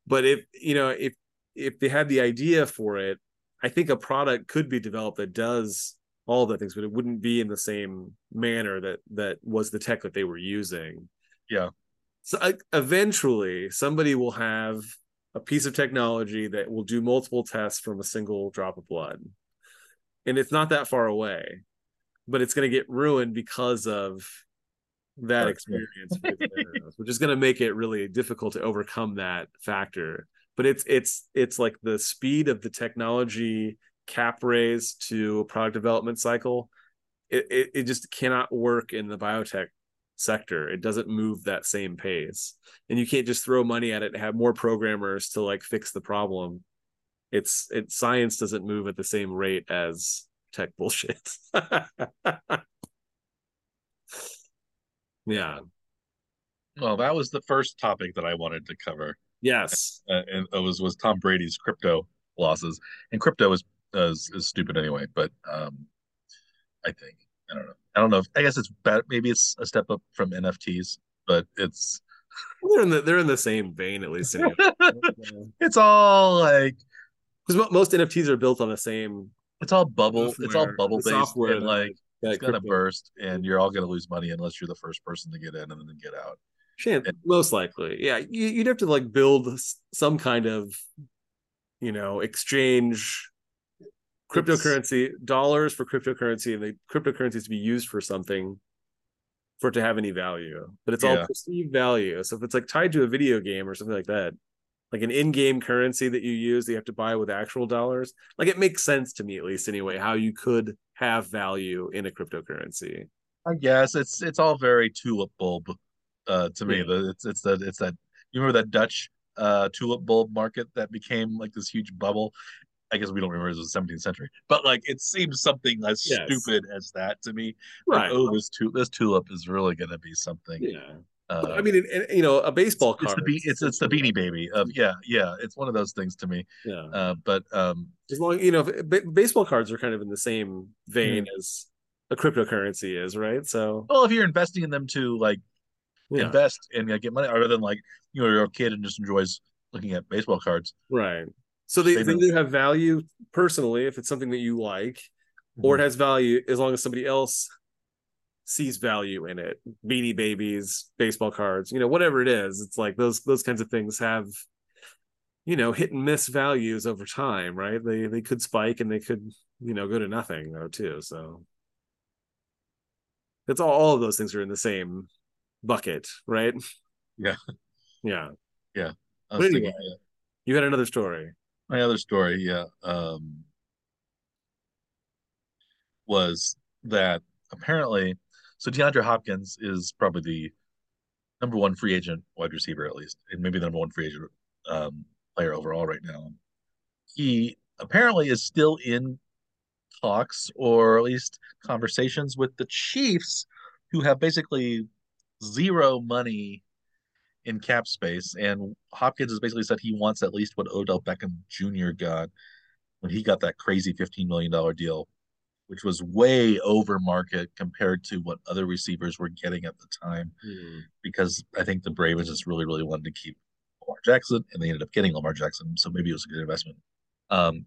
But if, you know, if if they had the idea for it, I think a product could be developed that does all the things, but it wouldn't be in the same manner that that was the tech that they were using. Yeah. So I, eventually, somebody will have a piece of technology that will do multiple tests from a single drop of blood, and it's not that far away, but it's going to get ruined because of that experience, which is going to make it really difficult to overcome that factor. But it's it's it's like the speed of the technology cap raise to a product development cycle. It, it it just cannot work in the biotech sector. It doesn't move that same pace, and you can't just throw money at it and have more programmers to like fix the problem. It's it science doesn't move at the same rate as tech bullshit. yeah. Well, that was the first topic that I wanted to cover, Yes. uh, and it was was Tom Brady's crypto losses. And crypto is is, is stupid anyway. But um, I think I don't know. I don't know. If, I guess it's better. Maybe it's a step up from NFTs, but it's They're in the they're in the same vein at least. It's all like because most NFTs are built on the same it's all bubble. It's all bubble based, software and like it's gonna burst, and you're all gonna lose money unless you're the first person to get in and then get out. Shan- most likely, yeah. You, you'd have to like build some kind of, you know, exchange cryptocurrency dollars for cryptocurrency, and the cryptocurrencies to be used for something for it to have any value. But it's all perceived value. So if it's like tied to a video game or something like that, like an in-game currency that you use that you have to buy with actual dollars, like it makes sense to me at least anyway how you could have value in a cryptocurrency. I guess it's it's all very tulip bulb uh to me. Yeah. The it's it's that it's that you remember that Dutch uh tulip bulb market that became like this huge bubble. I guess we don't remember it was the 17th century, but like it seems something as Yes. stupid as that to me. Like, Right. oh, this tu- this tulip is really going to be something. yeah. Uh, I mean, you know, a baseball it's card. the be- it's it's the beanie baby of yeah yeah. It's one of those things to me. Yeah. Uh, but um, as long you know ba- baseball cards are kind of in the same vein Hmm. as a cryptocurrency is right so well, if you're investing in them to like yeah invest and get money, other than like you know you're a kid and just enjoys looking at baseball cards. right so they, They have value personally if it's something that you like or it has value as long as somebody else sees value in it beanie babies baseball cards you know whatever it is it's like those those kinds of things have you know hit and miss values over time right they they could spike and they could you know go to nothing though too so it's all all of those things are in the same bucket right Yeah. yeah was But thinking, anyway. yeah. you had another story my other story, yeah, um, was that apparently, so DeAndre Hopkins is probably the number one free agent wide receiver, at least, and maybe the number one free agent um, player overall right now. He apparently is still in talks or at least conversations with the Chiefs, who have basically zero money in cap space. And Hopkins has basically said he wants at least what Odell Beckham Jr. got when he got that crazy $15 million deal, which was way over market compared to what other receivers were getting at the time. Because I think the Ravens just really, really wanted to keep Lamar Jackson, and they ended up getting Lamar Jackson. So maybe it was a good investment. Um,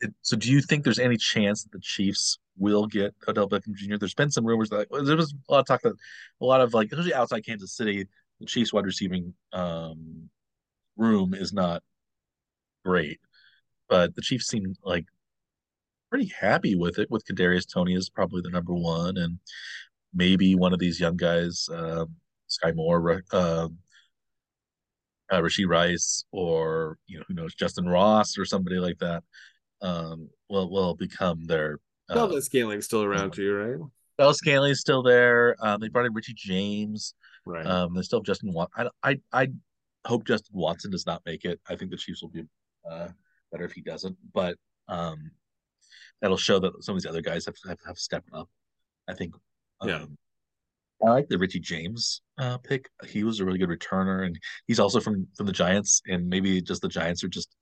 it, so do you think there's any chance that the Chiefs will get Odell Beckham Jr.? There's been some rumors that there was a lot of talk that a lot of like, especially outside Kansas City, the Chiefs wide receiving um, room is not great, but the Chiefs seem like pretty happy with it. With Kadarius Toney is probably the number one, and maybe one of these young guys, uh, Sky Moore, uh, uh, Rashee Rice, or you know who knows Justyn Ross or somebody like that, um, will will become their. Uh, Velvet scaling's still around too, right? Bell Scanley's still there. Um, they brought in Richie James. Right. Um, there's still have Justin Watson. I, I I hope Justin Watson does not make it. I think the Chiefs will be uh, better if he doesn't. But um, that'll show that some of these other guys have have, have stepped up. I think. Um, Yeah. I like the Richie James uh, pick. He was a really good returner, and he's also from from the Giants. And maybe just the Giants are just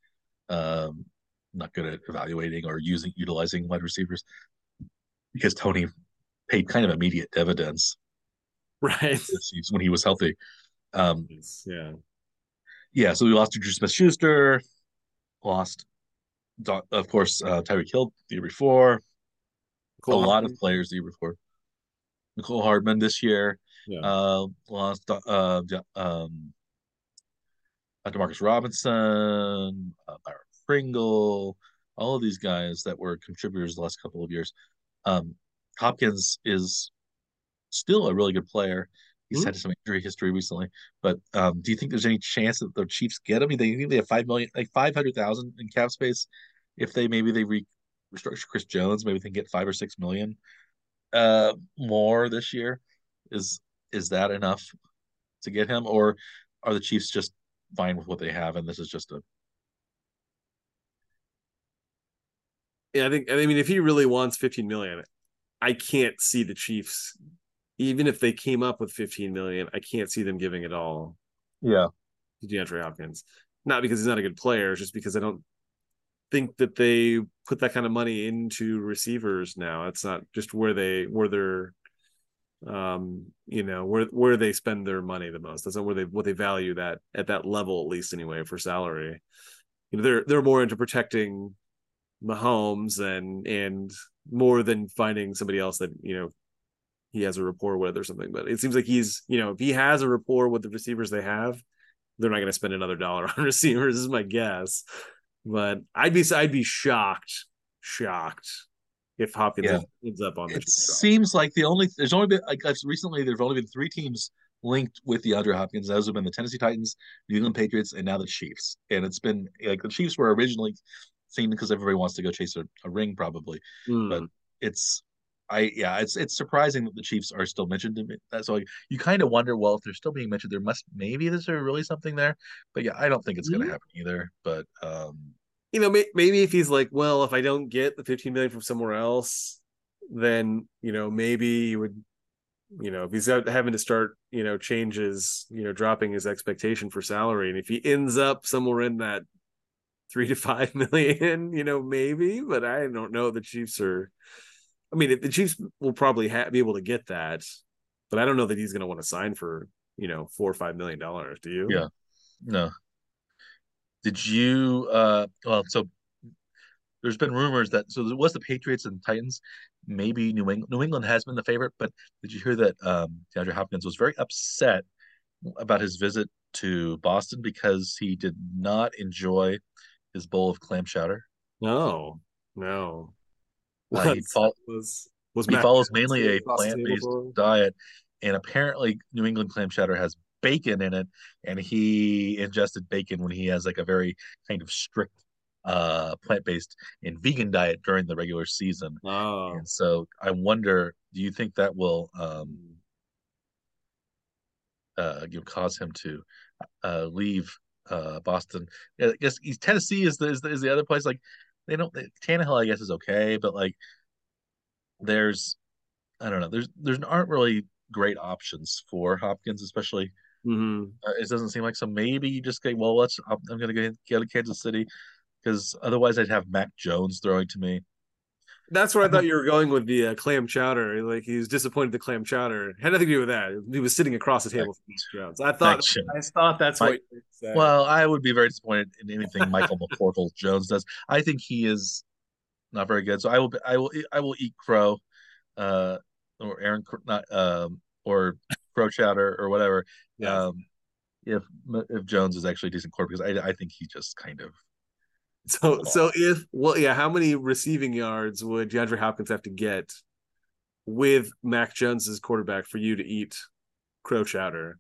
um, not good at evaluating or using utilizing wide receivers because Toney paid kind of immediate dividends right when he was healthy. Um, yeah, yeah. So we lost JuJu Smith-Schuster, lost, of course, uh, Tyreek Hill the year before. a lot of players the year before. Mecole Hardman this year. Yeah. Uh, lost uh, um, Demarcus Robinson, uh, Byron Pringle, all of these guys that were contributors the last couple of years. Um, Hopkins is still a really good player. He's mm-hmm. had some injury history recently, but um, do you think there's any chance that the Chiefs get him? I mean, they think they have five million, like five hundred thousand in cap space. If they maybe they re- restructure Chris Jones, maybe they can get five or six million uh, more this year. Is is that enough to get him, or are the Chiefs just fine with what they have, and this is just a yeah, I think I mean if he really wants 15 million, I can't see the Chiefs even if they came up with 15 million, I can't see them giving it all. Yeah. To DeAndre Hopkins. Not because he's not a good player, just because I don't think that they put that kind of money into receivers now. It's not just where they where they're um you know where where they spend their money the most that's not where they what they value that at that level at least anyway for salary you know they're they're more into protecting Mahomes and and more than finding somebody else that you know he has a rapport with or something. But it seems like he's you know if he has a rapport with the receivers they have, they're not going to spend another dollar on receivers. Is my guess. But I'd be I'd be shocked, shocked if Hopkins yeah. ends up on. It seems like the only there's only been like recently there've only been three teams linked with the DeAndre Hopkins. Those have been the Tennessee Titans, New England Patriots, and now the Chiefs. And it's been like the Chiefs were originally seen because everybody wants to go chase a, a ring, probably. Mm. But it's I yeah, it's it's surprising that the Chiefs are still mentioned. That's why you kind of wonder, well, if they're still being mentioned, there must maybe is there really something there? But yeah, I don't think it's mm-hmm. gonna happen either. But um you know, maybe if he's like, well, if I don't get the 15 million from somewhere else, then you know, maybe he would you know, if he's having to start, you know, changes, you know, dropping his expectation for salary. And if he ends up somewhere in that three to five million, you know, maybe, but I don't know. The Chiefs are, I mean, the Chiefs will probably ha- be able to get that, but I don't know that he's going to want to sign for, you know, four or five million dollars. Do you? Yeah. No. Did you, uh, well, so there's been rumors that, so there was the Patriots and Titans. Maybe New England, New England has been the favorite, but did you hear that um, DeAndre Hopkins was very upset about his visit to Boston because he did not enjoy his bowl of clam chowder? No, no. Uh, he, fo- was, was he follows mainly a plant-based diet, and apparently New England clam chowder has bacon in it, and he ingested bacon when he has like a very kind of strict uh plant-based and vegan diet during the regular season. Oh. And so I wonder, do you think that will um uh you know, cause him to uh leave uh, Boston. I guess Tennessee is the, is the is the other place. Like they don't Tannehill, I guess, is okay, but like there's I don't know. There's there's aren't really great options for Hopkins, especially. Mm-hmm. Uh, it doesn't seem like so. Maybe you just go. Well, let's. I'm, I'm going to go get to Kansas City because otherwise I'd have Mac Jones throwing to me. That's where I thought you were going with the uh, clam chowder. Like he was disappointed the clam chowder had nothing to do with that. He was sitting across the table from Jones. I thought I thought that's what. Well, I would be very disappointed in anything Michael McCorkle Jones does. I think he is not very good. So I will I will I will eat crow, uh, or Aaron not um or crow chowder or whatever. Um, if if Jones is actually a decent quarterback, because I I think he just kind of so oh. so if well yeah, how many receiving yards would DeAndre Hopkins have to get with Mac Jones as quarterback for you to eat crow chowder?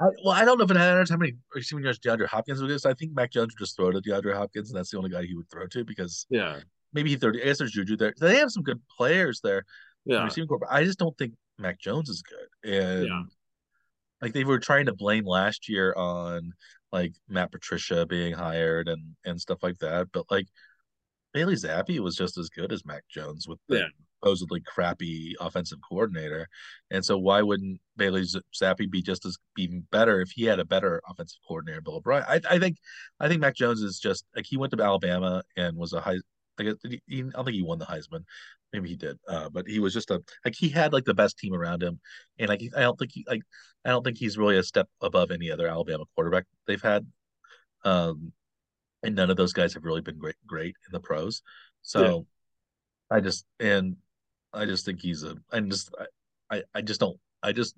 I, well, I don't know if it matters how many receiving yards DeAndre Hopkins would get. So I think Mac Jones would just throw to DeAndre Hopkins, and that's the only guy he would throw to because yeah, maybe he thirty. I guess there's Juju there. They have some good players there. Yeah, receiving corps. I just don't think Mac Jones is good. And yeah. like they were trying to blame last year on like Matt Patricia being hired and and stuff like that. But like Bailey Zappe was just as good as Mac Jones with the, yeah. supposedly crappy offensive coordinator. And so why wouldn't Bailey Zappe be just as even better if he had a better offensive coordinator, Bill O'Brien? I, I think I think Mac Jones is just like he went to Alabama and was a high. I guess he, I don't think he won the Heisman. Maybe he did, uh, but he was just a like he had like the best team around him, and like I don't think he like I don't think he's really a step above any other Alabama quarterback they've had. Um, and none of those guys have really been great great in the pros. So yeah. I just and I just think he's a I just I I just don't I just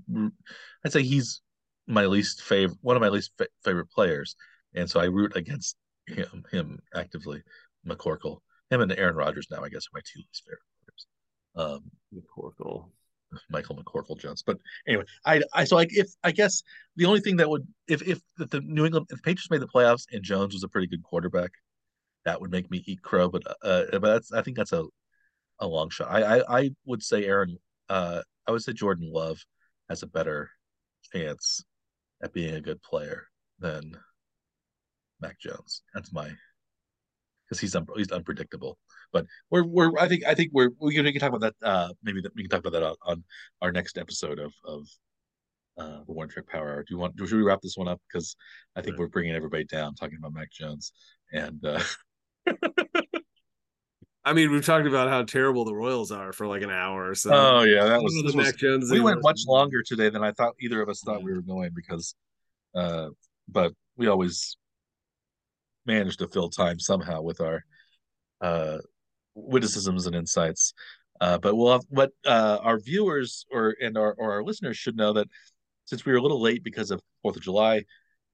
I'd say he's my least favorite one of my least fa- favorite players, and so I root against him him actively. McCorkle, him and Aaron Rodgers now I guess are my two least favorite. Um, McCorkle. Michael McCorkle Jones. But anyway, I I so like if I guess the only thing that would if if the New England if Patriots made the playoffs and Jones was a pretty good quarterback, that would make me eat crow. But uh, but that's I think that's a a long shot. I I, I would say Aaron. Uh, I would say Jordan Love has a better chance at being a good player than Mac Jones. That's my because he's un, he's unpredictable. But we're we're I think I think we're we can, we can talk about that uh maybe that we can talk about that on, on our next episode of of uh the Warning Track Power Hour. Do you want should we wrap this one up because I think right. we're bringing everybody down talking about Mac Jones and. uh I mean, we've talked about how terrible the Royals are for like an hour. Or so, oh yeah, that was, the Mac Jones. We went much longer today than I thought either of us thought yeah. we were going because, uh, but we always manage to fill time somehow with our uh, witticisms and insights. Uh, but we'll have what uh, our viewers or and our or our listeners should know that since we were a little late because of Fourth of July,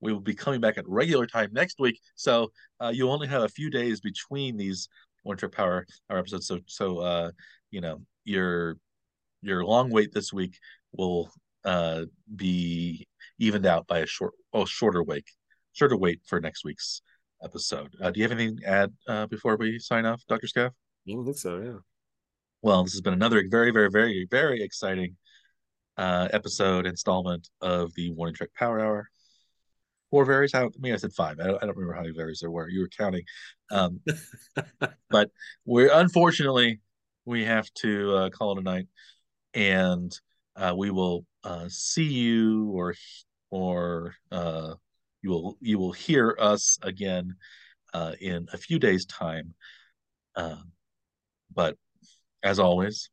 we will be coming back at regular time next week. So uh, you'll only have a few days between these Warning Track Power Hour episodes. So so uh, you know your your long wait this week will uh, be evened out by a short oh shorter wait shorter wait for next week's episode. Uh, do you have anything to add uh, before we sign off, Dr. Scaff? I don't think so, yeah. Well, this has been another very, very, very, very exciting uh, episode installment of the Warning Track Power Hour. Four varies. How? I mean, I said five. I don't, I don't remember how many varies there were. You were counting, um, but we're unfortunately we have to uh, call it a night, and uh, we will uh, see you or or uh, you will you will hear us again uh, in a few days' time. Uh, but as always,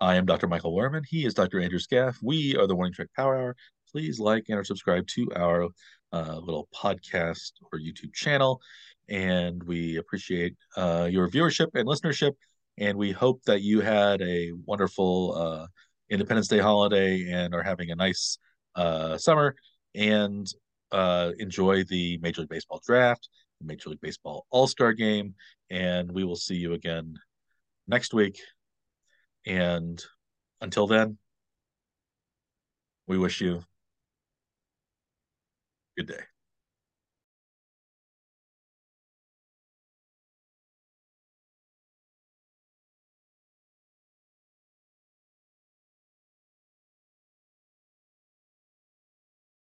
I am Dr. Michael Werman. He is Dr. Andrew Scaff. We are the Warning Track Power Hour. Please like and or subscribe to our uh, little podcast or YouTube channel. And we appreciate uh, your viewership and listenership. And we hope that you had a wonderful uh, Independence Day holiday and are having a nice uh, summer. And uh, enjoy the Major League Baseball draft, the Major League Baseball All Star game, and we will see you again next week. And until then, we wish you good day.